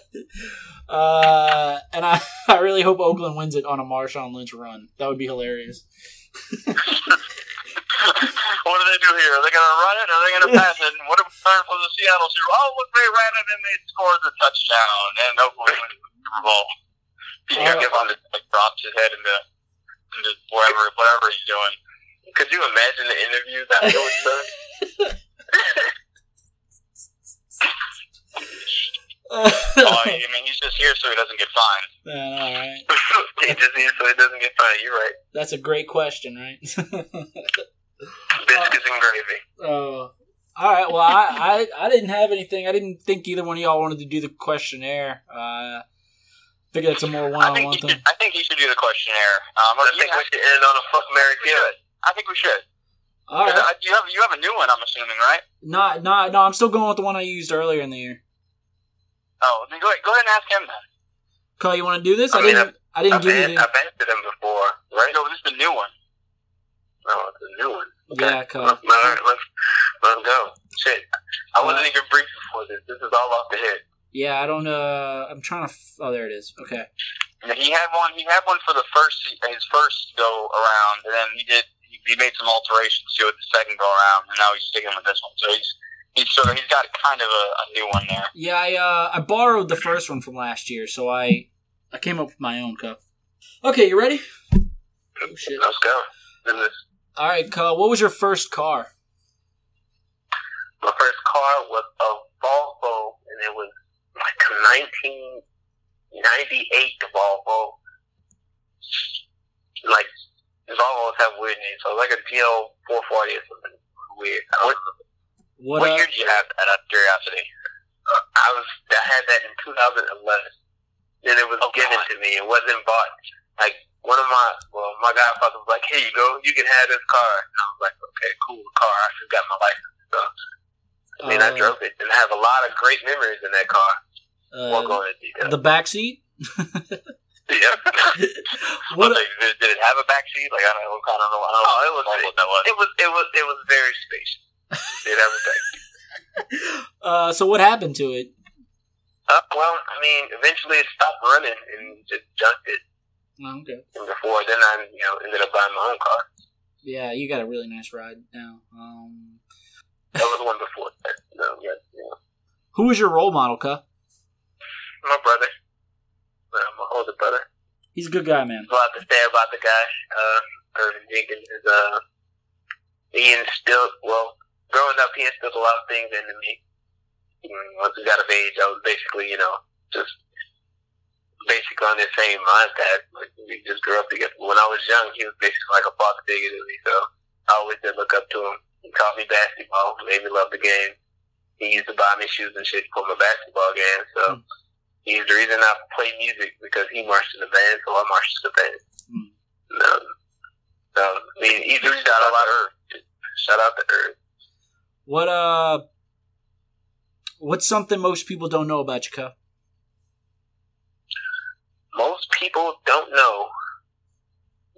uh, and I, I really hope Oakland wins it on a Marshawn Lynch run. That would be hilarious. what do they do here? Are they going to run it? Or are they going to pass it? And what if we learn from the Seattle Super? Oh, look, they ran it and they scored the touchdown, and Oakland wins the Super Bowl. You Uh, give him like drops his head into, into whatever whatever he's doing. Could you imagine the interviews afterwards? though? Oh, I mean, he's just here so he doesn't get fined. Man, all right. he just needs so he doesn't get fined. You're right. That's a great question, right? Biscuits and gravy. Uh, all right. Well, I, I I didn't have anything. I didn't think either one of y'all wanted to do the questionnaire. Uh, figure it's a more I one-on-one think he thing. should, I think he should do the questionnaire. Um, or I think we should end on a fuck Mary we kill. should. I think we should. All right. Uh, You have you have a new one, I'm assuming, right? Not not no. I'm still going with the one I used earlier in the year. Oh, then go ahead, go ahead and ask him then. Cole, you want to do this? I, I mean, didn't. I didn't I've, give you the. I've answered him before, right? No, this is the new one. No, it's a new one. Yeah, Cole. All right, let's let's go. Shit, I wasn't even briefed before this. This is all off the head. Yeah, I don't. Uh, I'm trying to. F- oh, there it is. Okay. He had one. He had one for the first his first go around, and then he did. He, he made some alterations to it the second go around, and now he's sticking with this one. So he's he's sort of he's got kind of a, a new one there. Yeah, I uh, I borrowed the first one from last year, so I I came up with my own cup. Okay, you ready? Oh shit! Let's go. All right. What was your first car? my first car was a Volvo, and it was like a 1998 Volvo. Like Volvos have weird names, so it was like a GL 440 or something weird. What- What? What uh, year did you have that? Out of curiosity. I was I had that in 2011. Then it was Oh, given God. to me. It wasn't bought. Like one of my well, my godfather was like, "Here you go. You can have this car." And I was like, "Okay, cool car. I just got my license." So I mean, I uh, drove it and I have a lot of great memories in that car. Won't go uh, into detail. the back seat. yeah. What? Like, did, did it have a backseat? Like I don't know. I don't know. I don't know Oh, it was what that was. It was it was it was very spacious. Did everything. Uh, so what happened to it? Uh, well, I mean, eventually it stopped running and just junked it. Oh, okay. And before then, I you know ended up buying my own car. Yeah, you got a really nice ride now. Um, That was the one before that. No, yeah, yeah. who was your role model, Cuh? My brother, my older brother. He's a good guy, man. A lot to say about the guy. Uh, Irvin Jenkins is uh, he instilled well. Growing up, he instilled a lot of things into me. once we got of age, I was basically, you know, just basically on the same mindset. Like, we just grew up together. When I was young, he was basically like a father figure to me, so I always did look up to him. He taught me basketball, made me love the game. He used to buy me shoes and shit for my basketball game, so Mm. he's the reason I play music because he marched in the band, so I marched in the band. Mm. No, I mean, he's a shout out to Earth. Shout out to Earth. What uh, what's something most people don't know about you, Cup? Most people don't know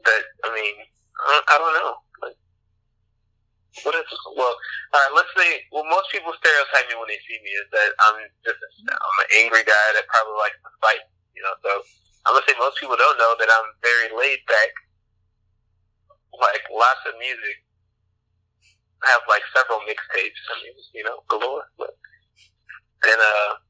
that. I mean, I, don't know. Like, what is well? All right, let's say. Well, most people stereotype me when they see me is that I'm just I'm an angry guy that probably likes to fight. You know, so I'm gonna say most people don't know that I'm very laid back. Like lots of music. I have like several mixtapes. I mean, you know, galore. But and uh.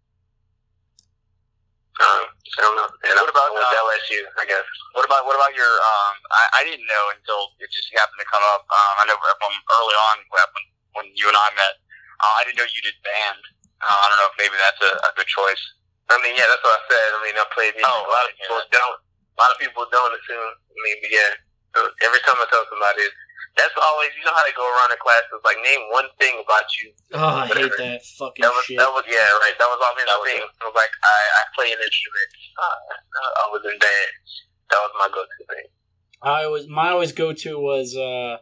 Um, I don't know. And What about, with uh, LSU? I guess. What about what about your? Um, I, I didn't know until it just happened to come up. Um, I know from early on when, when you and I met. Uh, I didn't know you did band. Uh, I don't know if maybe that's a, a good choice. I mean, yeah, that's what I said. I mean, I played music. Oh, a lot of yeah. people don't. A lot of people don't assume. I mean, but yeah. So every time I tell somebody, that's always you know how they go around in classes like name one thing about you. Oh, I hate that fucking That was shit. that was yeah right. That was always That the was thing. I was like I I play an instrument. Uh, I was in band. That was my go-to thing. I was my always go to was uh,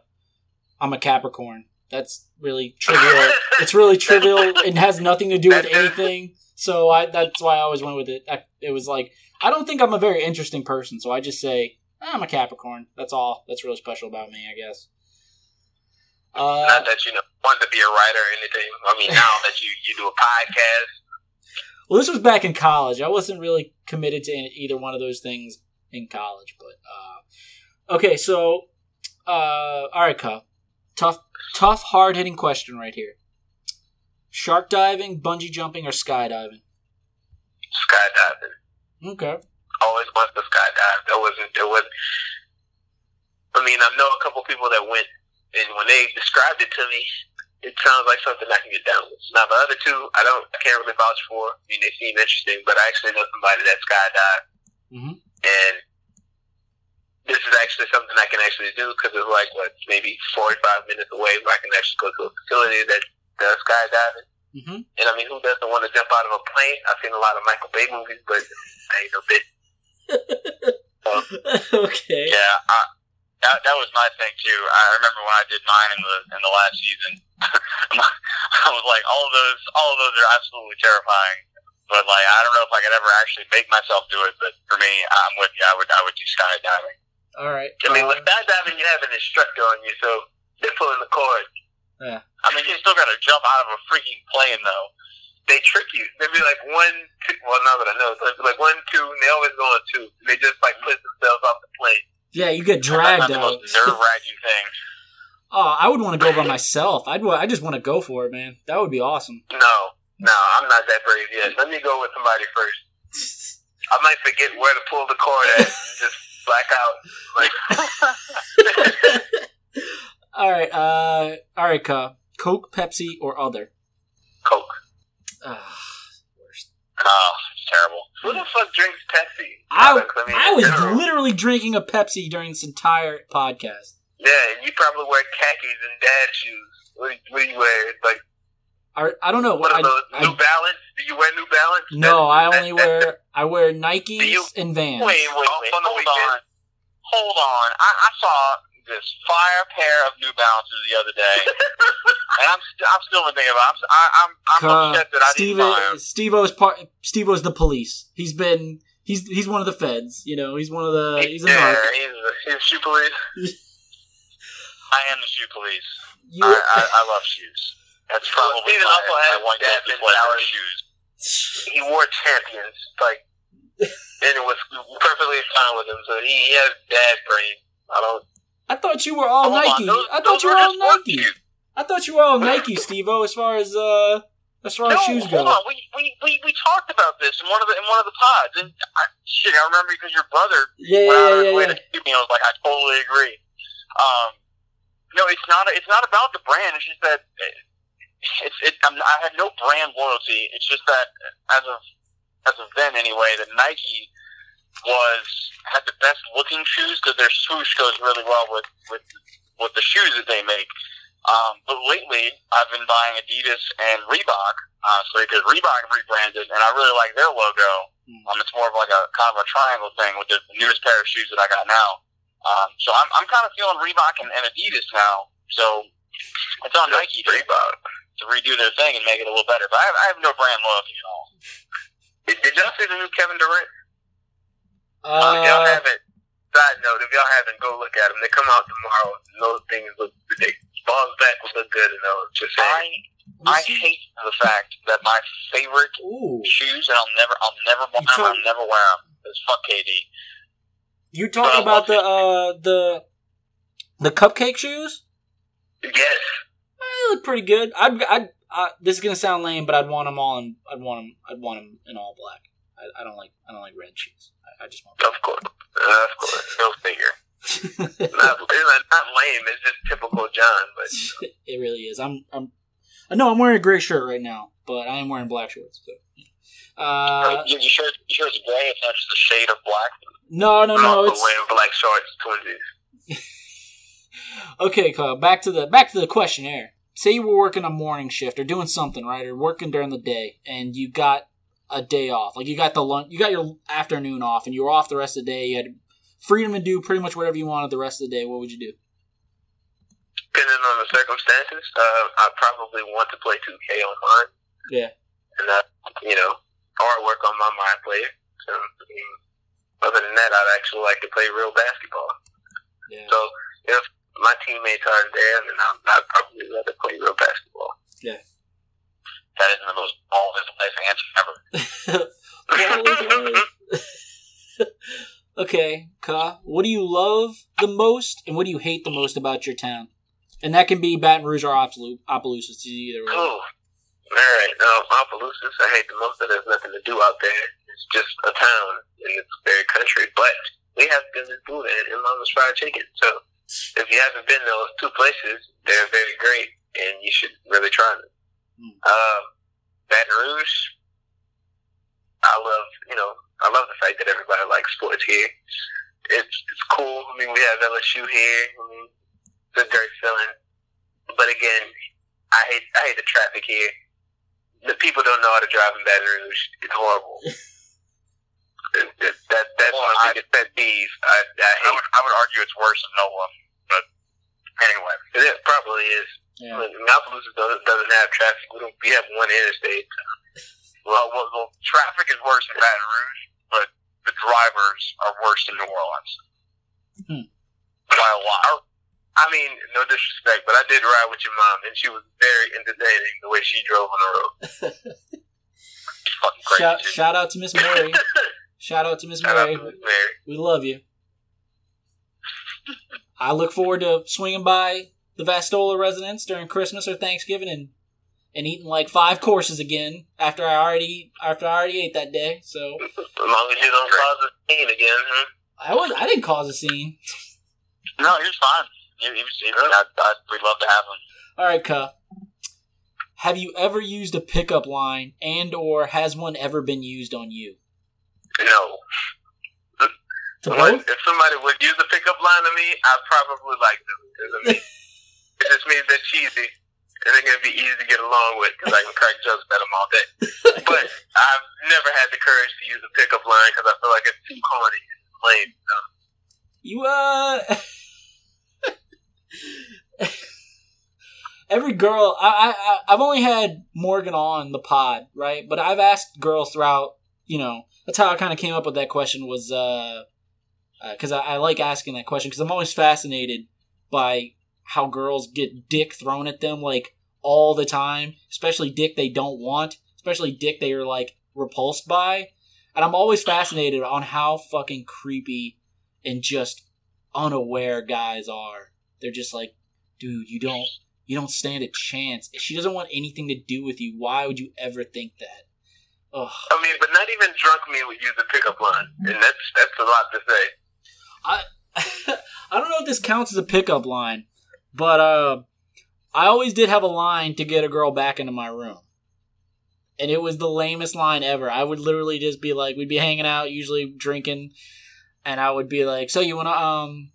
I'm a Capricorn. That's really trivial. it's really trivial It has nothing to do with anything. So I that's why I always went with it. I, it was like I don't think I'm a very interesting person, so I just say I'm a Capricorn. That's all. That's really special about me, I guess. Uh, Not that you know want to be a writer or anything. I mean, now that you you do a podcast. well, this was back in college. I wasn't really committed to either one of those things in college, but uh, okay. So, uh, all right, Cup. Tough, tough, hard hitting question right here. Shark diving, bungee jumping, or skydiving? Skydiving. Okay. always wanted to skydive. That wasn't. It was. I mean, I know a couple people that went, and when they described it to me, it sounds like something I can get down with. Now the other two, I don't. I can't really vouch for. I mean, they seem interesting, but I actually know somebody that skydived, Mhm. and this is actually something I can actually do because it's like what maybe forty-five minutes away, where I can actually go to a facility that does skydiving. Mm-hmm. And I mean, who doesn't want to jump out of a plane? I've seen a lot of Michael Bay movies, but I ain't no bitch. okay. Yeah, I, that that was my thing too. I remember when I did mine in the in the last season. I was like, all of those, all of those are absolutely terrifying. But like, I don't know if I could ever actually make myself do it. But for me, I'm with you. I would, I would do skydiving. All right. I mean, Uh, with skydiving, you have an instructor on you, so they're pulling the cord. Yeah. I mean, you still got to jump out of a freaking plane though. They trick you. They'd be like one, two. Well, now that I know, so it'd be like one, two, and they always go on two. They just like push themselves off the plane. Yeah, you get That's dragged out. most nerve wracking thing. oh, I would want to go by myself. I'd. I just want to go for it, man. That would be awesome. No, no, I'm not that brave yet. Let me go with somebody first. I might forget where to pull the cord at and just black out. Like, all right. Uh. All right, Cup. Coke, Pepsi, or other? Coke. Ah, worst. Oh, it's terrible. Who the fuck drinks Pepsi? I, mean, I was general. literally drinking a Pepsi during this entire podcast. Yeah, and you probably wear khakis and dad shoes. What, do- what do you wear? Like, Or, I don't know. what are I, those? I- New Balance? Do you wear New Balance? no, I only that- wear I wear Nikes you- and Vans. Wait, wait, wait. Hold on. Hold on. I, I saw this fire pair of New Balances the other day, and I'm st- I'm still thinking about. It. I'm I, I'm I'm Uh, upset that I Steve, didn't buy 'em. Steve-O's part. Steve-O's the police. He's been. He's he's one of the feds. You know, he's one of the. He's a yeah, narc. he's a, he's a shoe police. I am the shoe police. You, I, I, I love shoes. That's Well, probably Steven my, also my has one that guilty pleasure shoes. He wore champions, like, and it was perfectly fine with him. So he, he has dad brain. I don't. I thought you were all Hold on, Nike. those- I thought you were all Nike. shoes. I thought you were all Nike, Steve-O, as far as uh as far No, as shoes go. hold on. We, we, we, we talked about this in one of the in one of the pods, and I, shit, I remember because your brother Yeah, went out of his way to shoot me. I was like, I totally agree. Um, no, it's not. It's not about the brand. It's just that uh, it's it. I'm, I had no brand loyalty. It's just that as of as of then anyway, that Nike was best looking shoes because their swoosh goes really well with with with the shoes that they make. Um, but lately, I've been buying Adidas and Reebok, uh, so because Reebok rebranded, and I really like their logo. Hmm. Um, it's more of like a kind of a triangle thing with the newest pair of shoes that I got now. Um, so I'm I'm kind of feeling Reebok and, and Adidas now. So it's on Nike to, Reebok. to redo their thing and make it a little better. But I have, I have no brand loyalty at all. Did, did y'all see the new Kevin Durant? Um, if y'all Uh, haven't, side note, if y'all haven't, go look at them. They come out tomorrow. Those things look ridiculous. Balls back will look good, and those. Just saying. I I hate the fact that my favorite ooh, shoes, and I'll never I'll never wear them. I'll never wear them. Is fuck KD. you talking Uh, about the uh the the cupcake shoes? Yes. They look pretty good. I'd, I'd, uh, this is gonna sound lame, but I'd want them all in. I'd want them. I'd want them in all black. I, I don't like. I don't like red shoes. I, I just want. Of course. Of course. Go figure. Not, it's not lame. It's just typical John. But it really is. I'm. I'm. I know I'm wearing a gray shirt right now, but I am wearing black shorts. So. Uh, you, you sure you sure gray? It's not just a shade of black. no, no, I'm no. It's wearing black shorts, twinsies. okay, Kyle. Back to the back to the questionnaire. Say you were working a morning shift or doing something, right, or working during the day, and you got a day off. Like you got the lunch, you got your afternoon off, and you were off the rest of the day. You had freedom to do pretty much whatever you wanted the rest of the day. What would you do? Depending on the circumstances, uh, I probably want to play 2K online. Yeah. And, uh, you know, or work on my mind player. So, I mean, other than that, I'd actually like to play real basketball. Yeah. So, if my teammates aren't there, then I'd, I'd probably rather play real basketball. That isn't the most baldest life answer ever. okay, Ka, what do you love the most, and what do you hate the most about your town? And that can be Baton Rouge or Opelousas, either way. Cool. All right. Now, um, Opelousas, I hate the most that there's nothing to do out there. It's just a town, and it's very country. But we have good food and, and Mama's Fried Chicken. So if you haven't been to those two places, they're very great, and you should really try them. Hmm. Um, Baton Rouge, I love, you know, I love the fact that everybody likes sports here. It's it's cool. I mean, we have LSU here. I mean, it's a great feeling. But again, I hate I hate the traffic here. The people don't know how to drive in Baton Rouge. It's horrible. that, that, that that's Well, my I- biggest pet peeve. I, I I would I would argue it's worse than NOLA, but anyway. It probably is. Yeah. Minneapolis doesn't doesn't have traffic. We don't. We have one interstate. Well, well, well, traffic is worse in Baton Rouge, but the drivers are worse in New Orleans. Hmm. By a lot. I mean, no disrespect, but I did ride with your mom, and she was very entertaining the way she drove on the road. It's fucking crazy. Shout, shout out to Miss Mary. Shout out to Miss Mary. to Miss Mary. We love you. I look forward to swinging by the Vastola residence during Christmas or Thanksgiving and and eating like five courses again after I already after I already ate that day. So As long as you don't cause a scene again, huh? I was I didn't cause a scene. No, he was fine. He, he was, he, I, I, we'd love to have him. All right, Ka. Have you ever used a pickup line and or has one ever been used on you? No. If somebody would use a pickup line to me, I probably like them. 'Cause, I mean, it just means they're cheesy and they're gonna be easy to get along with because I can crack jokes at them all day. But I've never had the courage to use a pickup line because I feel like it's too corny and lame. So, You uh Every girl I, I I've only had Morgan on the pod, right? But I've asked girls throughout, you know, that's how I kind of came up with that question was uh Uh, because I, I like asking that question because I'm always fascinated by how girls get dick thrown at them like all the time, especially dick they don't want, especially dick they are like repulsed by. And I'm always fascinated on how fucking creepy and just unaware guys are. They're just like, dude, you don't you don't stand a chance. If she doesn't want anything to do with you, why would you ever think that? Ugh. I mean, but not even drunk me would use a pickup line, and that's that's a lot to say. I I don't know if this counts as a pickup line, but uh, I always did have a line to get a girl back into my room. And it was the lamest line ever. I would literally just be like, we'd be hanging out, usually drinking, and I would be like, "So you wanna um,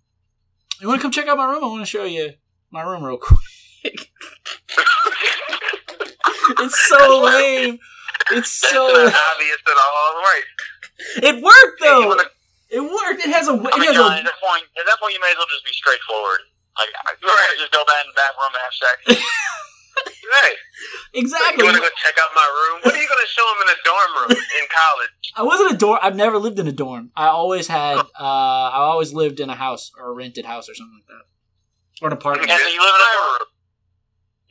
you wanna come check out my room? I want to show you my room real quick." it's so lame. It's That's so. not obvious at all. Right. It worked Hey, though. wanna- It worked. It has a. I It mean, has John, a. at that point, at that point, you may as well just be straightforward. Like, I- you Right. just go back in the back room and have sex. Right. Exactly. You want to go check out my room? What are you going to show them in a dorm room in college? I wasn't a dorm. I've never lived in a dorm. I always had. Uh, I always lived in a house or a rented house or something like that, or an apartment. Yeah, so you live in a dorm?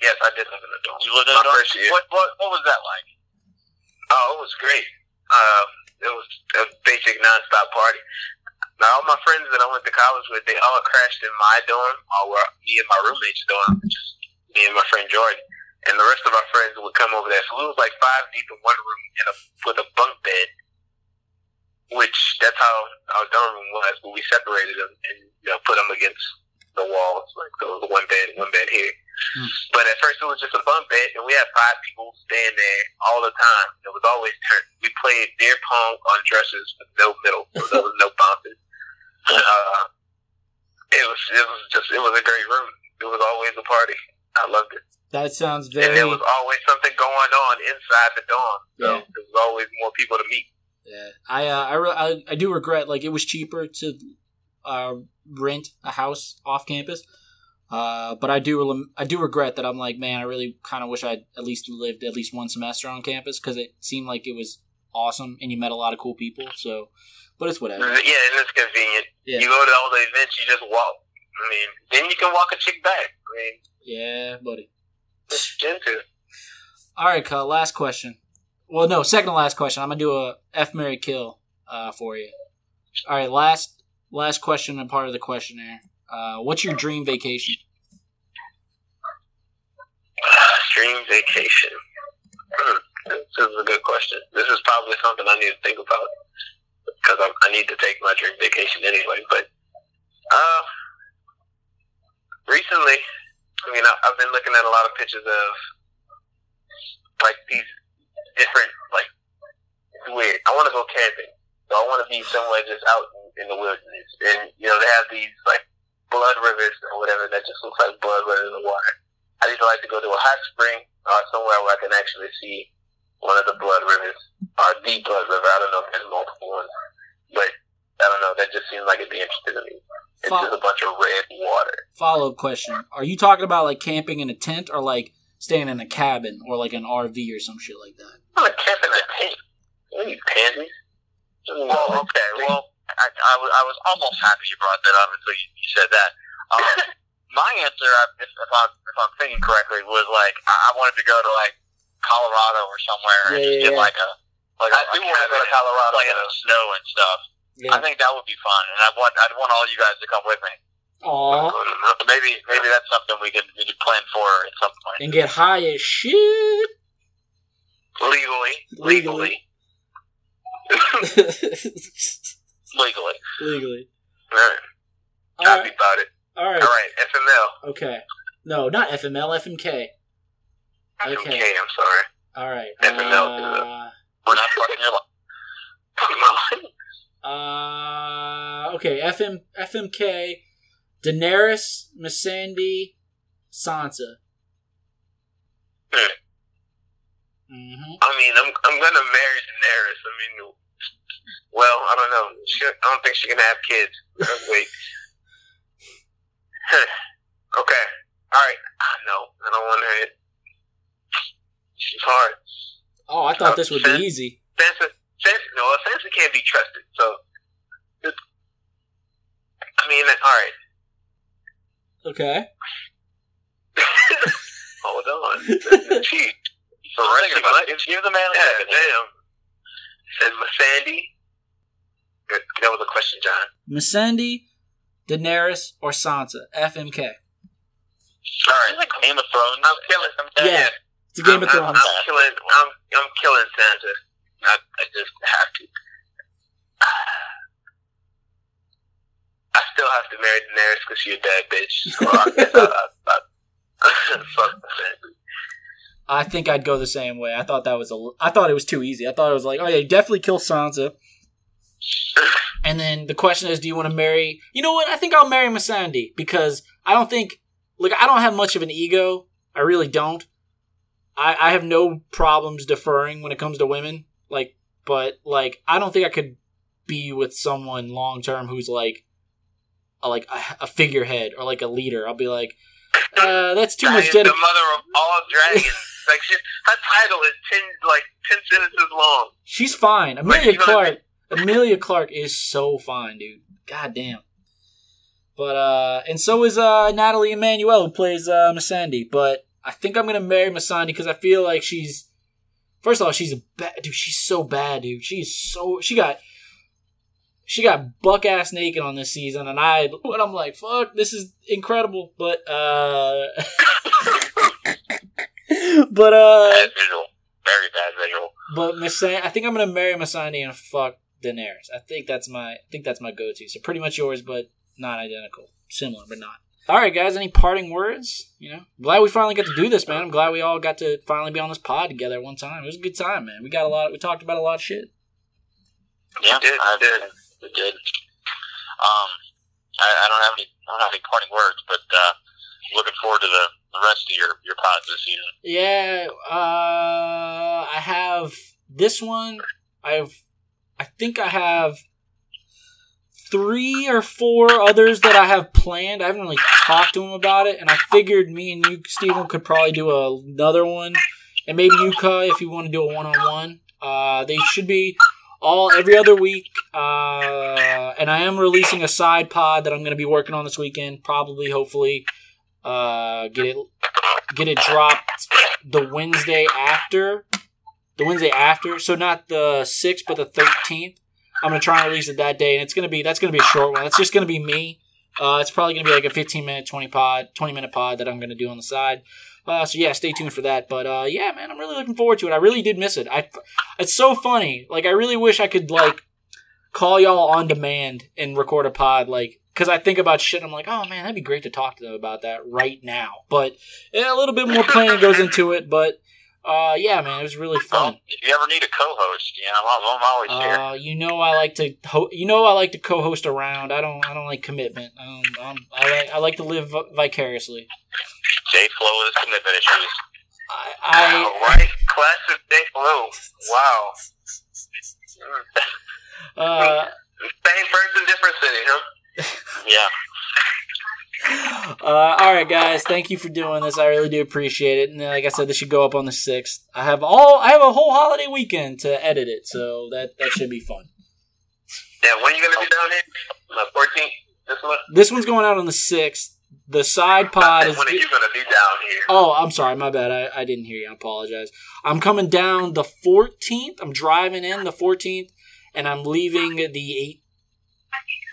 Yes, I did live in a dorm. You lived in a dorm? first. What, what, what was that like? Oh, it was great. Uh, it was a basic nonstop party. Now, all my friends that I went to college with, they all crashed in my dorm, or were me and my roommate's dorm, is me and my friend Jordan. And the rest of our friends would come over there. So we was like five deep in one room in a, with a bunk bed, which that's how our dorm room was. But we separated them and you know, put them against the walls, like the, the one bed, one bed here. Hmm. But at first it was just a bunk bed, and we had five people staying there all the time. It was always turned. We played beer pong on dressers with no middle, so there was no bouncing. Uh, it was it was just it was a great room. It was always a party. I loved it, That sounds and very. there was always something going on inside the dorm. So Yeah. there was always more people to meet. Yeah, I, uh, I, re- I, I do regret like it was cheaper to uh, rent a house off campus. Uh, but I do, I do regret that I'm like, man, I really kind of wish I'd at least lived at least one semester on campus because it seemed like it was awesome and you met a lot of cool people. So, but it's whatever. Yeah, and it's convenient. Yeah. You go to all the events, you just walk. I mean, then you can walk a chick back. I mean, Yeah, buddy. it's into. All right, Cut. Last question. Well, no, second to last question. I'm gonna do a F Mary Kill uh, for you. All right, last last question and part of the questionnaire. Uh, what's your dream vacation? Dream vacation. Hmm. This is a good question. This is probably something I need to think about because I, I need to take my dream vacation anyway. But uh, recently, I mean, I, I've been looking at a lot of pictures of like these different like it's weird. I want to go camping, so I want to be somewhere just out in, in the wilderness, and you know they have these like blood rivers or whatever that just looks like blood running in the water. I just like to go to a hot spring or somewhere where I can actually see one of the blood rivers or the blood river. I don't know if there's multiple ones, but I don't know. That just seems like it'd be interesting to me. It's Fo- just a bunch of red water. Follow up question: Are you talking about like camping in a tent or like staying in a cabin or like an RV or some shit like that? I'm in a tent. What are you pansies? Well, okay. Well, I, I, was, I was almost happy you brought that up until you, you said that. Um, my answer, if, if, I'm, if I'm thinking correctly, was like I I wanted to go to like Colorado or somewhere and just yeah, get yeah. like a like I a, do a want to go to Colorado. like in the snow and stuff. I think that would be fun, and I want I'd want all you guys to come with me. Aw. So maybe maybe that's something we could we could plan for at some point. And get high as shit. legally, Legally. legally. Legally, Legally. All right, All happy right. about it. All All right. right, FML. Okay. No, not FML. FMK. Okay. Okay, I'm sorry. All right. FML Uh, we're not fucking your life. Uh, okay, FM FMK, Daenerys, Missandei, Sansa. Mm-hmm. I mean, I'm I'm gonna marry Daenerys. I mean, well, I don't know. She, I don't think she can have kids. Uh, Wait. okay. All right. No, I don't want her. She's hard. Oh, I thought this would be easy. Sansa, Sansa, no, Sansa can't be trusted. So, I mean, all right. Okay. Hold on. She, So Right, think about but- it. Give, give the man yeah, second. damn. Said Sandy. That was a question, John. Missandei, Daenerys, or Sansa? FMK. All right. Like Game of Thrones. I'm killing. Yeah. It's a Game of I'm, Thrones. I'm, I'm killing. I'm I'm killing Sansa. I, I just have to. I still have to marry Daenerys because she's a bad bitch. So I guess I, I, I, Fuck Missandei. I think I'd go the same way. I thought that was a. I thought it was too easy. I thought it was like, oh yeah, definitely kill Sansa. And then the question is, do you want to marry? You know what? I think I'll marry Missandei because I don't think. Look, I don't have much of an ego. I really don't. I, I have no problems deferring when it comes to women. Like, but like, I don't think I could be with someone long term who's like, a, like a, a figurehead or like a leader. I'll be like, uh, that's too much am the mother of all dragons. like she, her title is ten like ten sentences long. She's fine. Like, Emilia you know what I Clarke. Emilia Clarke is so fine, dude. God damn. But uh, and so is uh Nathalie Emmanuel who plays uh Missandei. But I think I'm gonna marry Missandei because I feel like she's. First of all, she's a bad dude. She's so bad, dude. She's so she got. She got buck ass naked on this season, and I and I'm like, fuck, this is incredible. But uh, but uh, Bad visual. Very bad visual. but Missandei, I think I'm gonna marry Missandei and fuck Daenerys. I think that's my, I think that's my go-to. So pretty much yours, but not identical, similar, but not. All right, guys. Any parting words? You know, glad we finally got to do this, man. I'm glad we all got to finally be on this pod together at one time. It was a good time, man. We got a lot. We talked about a lot of shit. Yeah, did, I did. We did. Um, I, I don't have any. I don't have any parting words, but uh, looking forward to the, the rest of your your pods this season. Yeah, uh, I have this one. I have, I think I have three or four others that I have planned. I haven't really talked to him about it, and I figured me and you, Stephen, could probably do another one, and maybe you, Kai, if you want to do a one-on-one. Uh, they should be all every other week, uh, and I am releasing a side pod that I'm going to be working on this weekend. Probably, hopefully, uh, get it get it dropped the Wednesday after. The Wednesday after, so not the sixth, but the thirteenth. I'm gonna try and release it that day, and it's gonna be that's gonna be a short one. It's just gonna be me. Uh, it's probably gonna be like a 15 minute, 20 pod, 20 minute pod that I'm gonna do on the side. Uh, so yeah, stay tuned for that. But uh, yeah, man, I'm really looking forward to it. I really did miss it. I, it's so funny. Like I really wish I could like call y'all on demand and record a pod, like because I think about shit. I'm like, oh man, that'd be great to talk to them about that right now. But yeah, a little bit more planning goes into it. But uh, yeah, man, it was really fun. if you ever need a co-host, you know, I'm, I'm always here. Uh, you know, I like to, ho- you know, I like to co-host around. I don't, I don't like commitment. Um, I'm, I like, I like to live vicariously. Jay Flo with his commitment issues. I, All right, classic Day Flow. Wow. Uh, Same person, different city, huh? Yeah. Uh, all right, guys. Thank you for doing this. I really do appreciate it. And like I said, this should go up on the sixth. I have all. I have a whole holiday weekend to edit it, so that that should be fun. Yeah, when are you gonna be down here? The 14th this month? This one's going out on the sixth. The side pod is. when are you gonna be down here? Oh, I'm sorry. My bad. I, I didn't hear you. I apologize. I'm coming down the 14th. I'm driving in the 14th, and I'm leaving the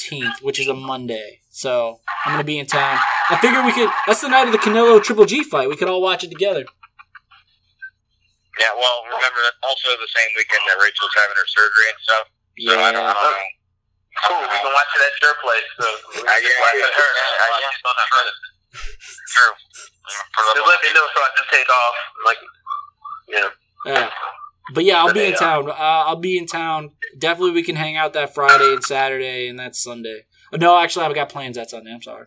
18th, which is a Monday. So I'm gonna be in town. I figured we could. That's the night of the Canelo Triple G fight. We could all watch it together. Yeah, well, remember that's also the same weekend that Rachel's having her surgery and stuff. So I don't, I don't know. Cool, we can watch it at your place. So we can yeah, watch yeah, it at her. yeah, Watch yeah. it on that front. True. Yeah, for the- Just let me know so I can take off. Like, you know. Yeah. But yeah, I'll be in Yeah. town. Uh, I'll be in town. Definitely, we can hang out that Friday and Saturday, and that's Sunday. Oh, no, actually, I've got plans that Sunday. I'm sorry.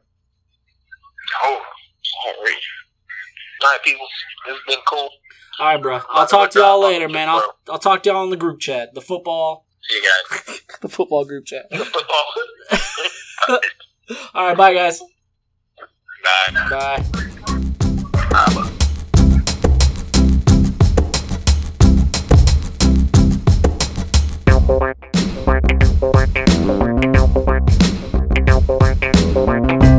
Oh, sorry. All right, people. It's been cool. All right, bro. I'll talk to y'all later, man. I'll I'll talk to y'all in the group chat, the football, See you guys. the football group chat. The football. All right, bye, guys. Bye. Bye. Thank you. Música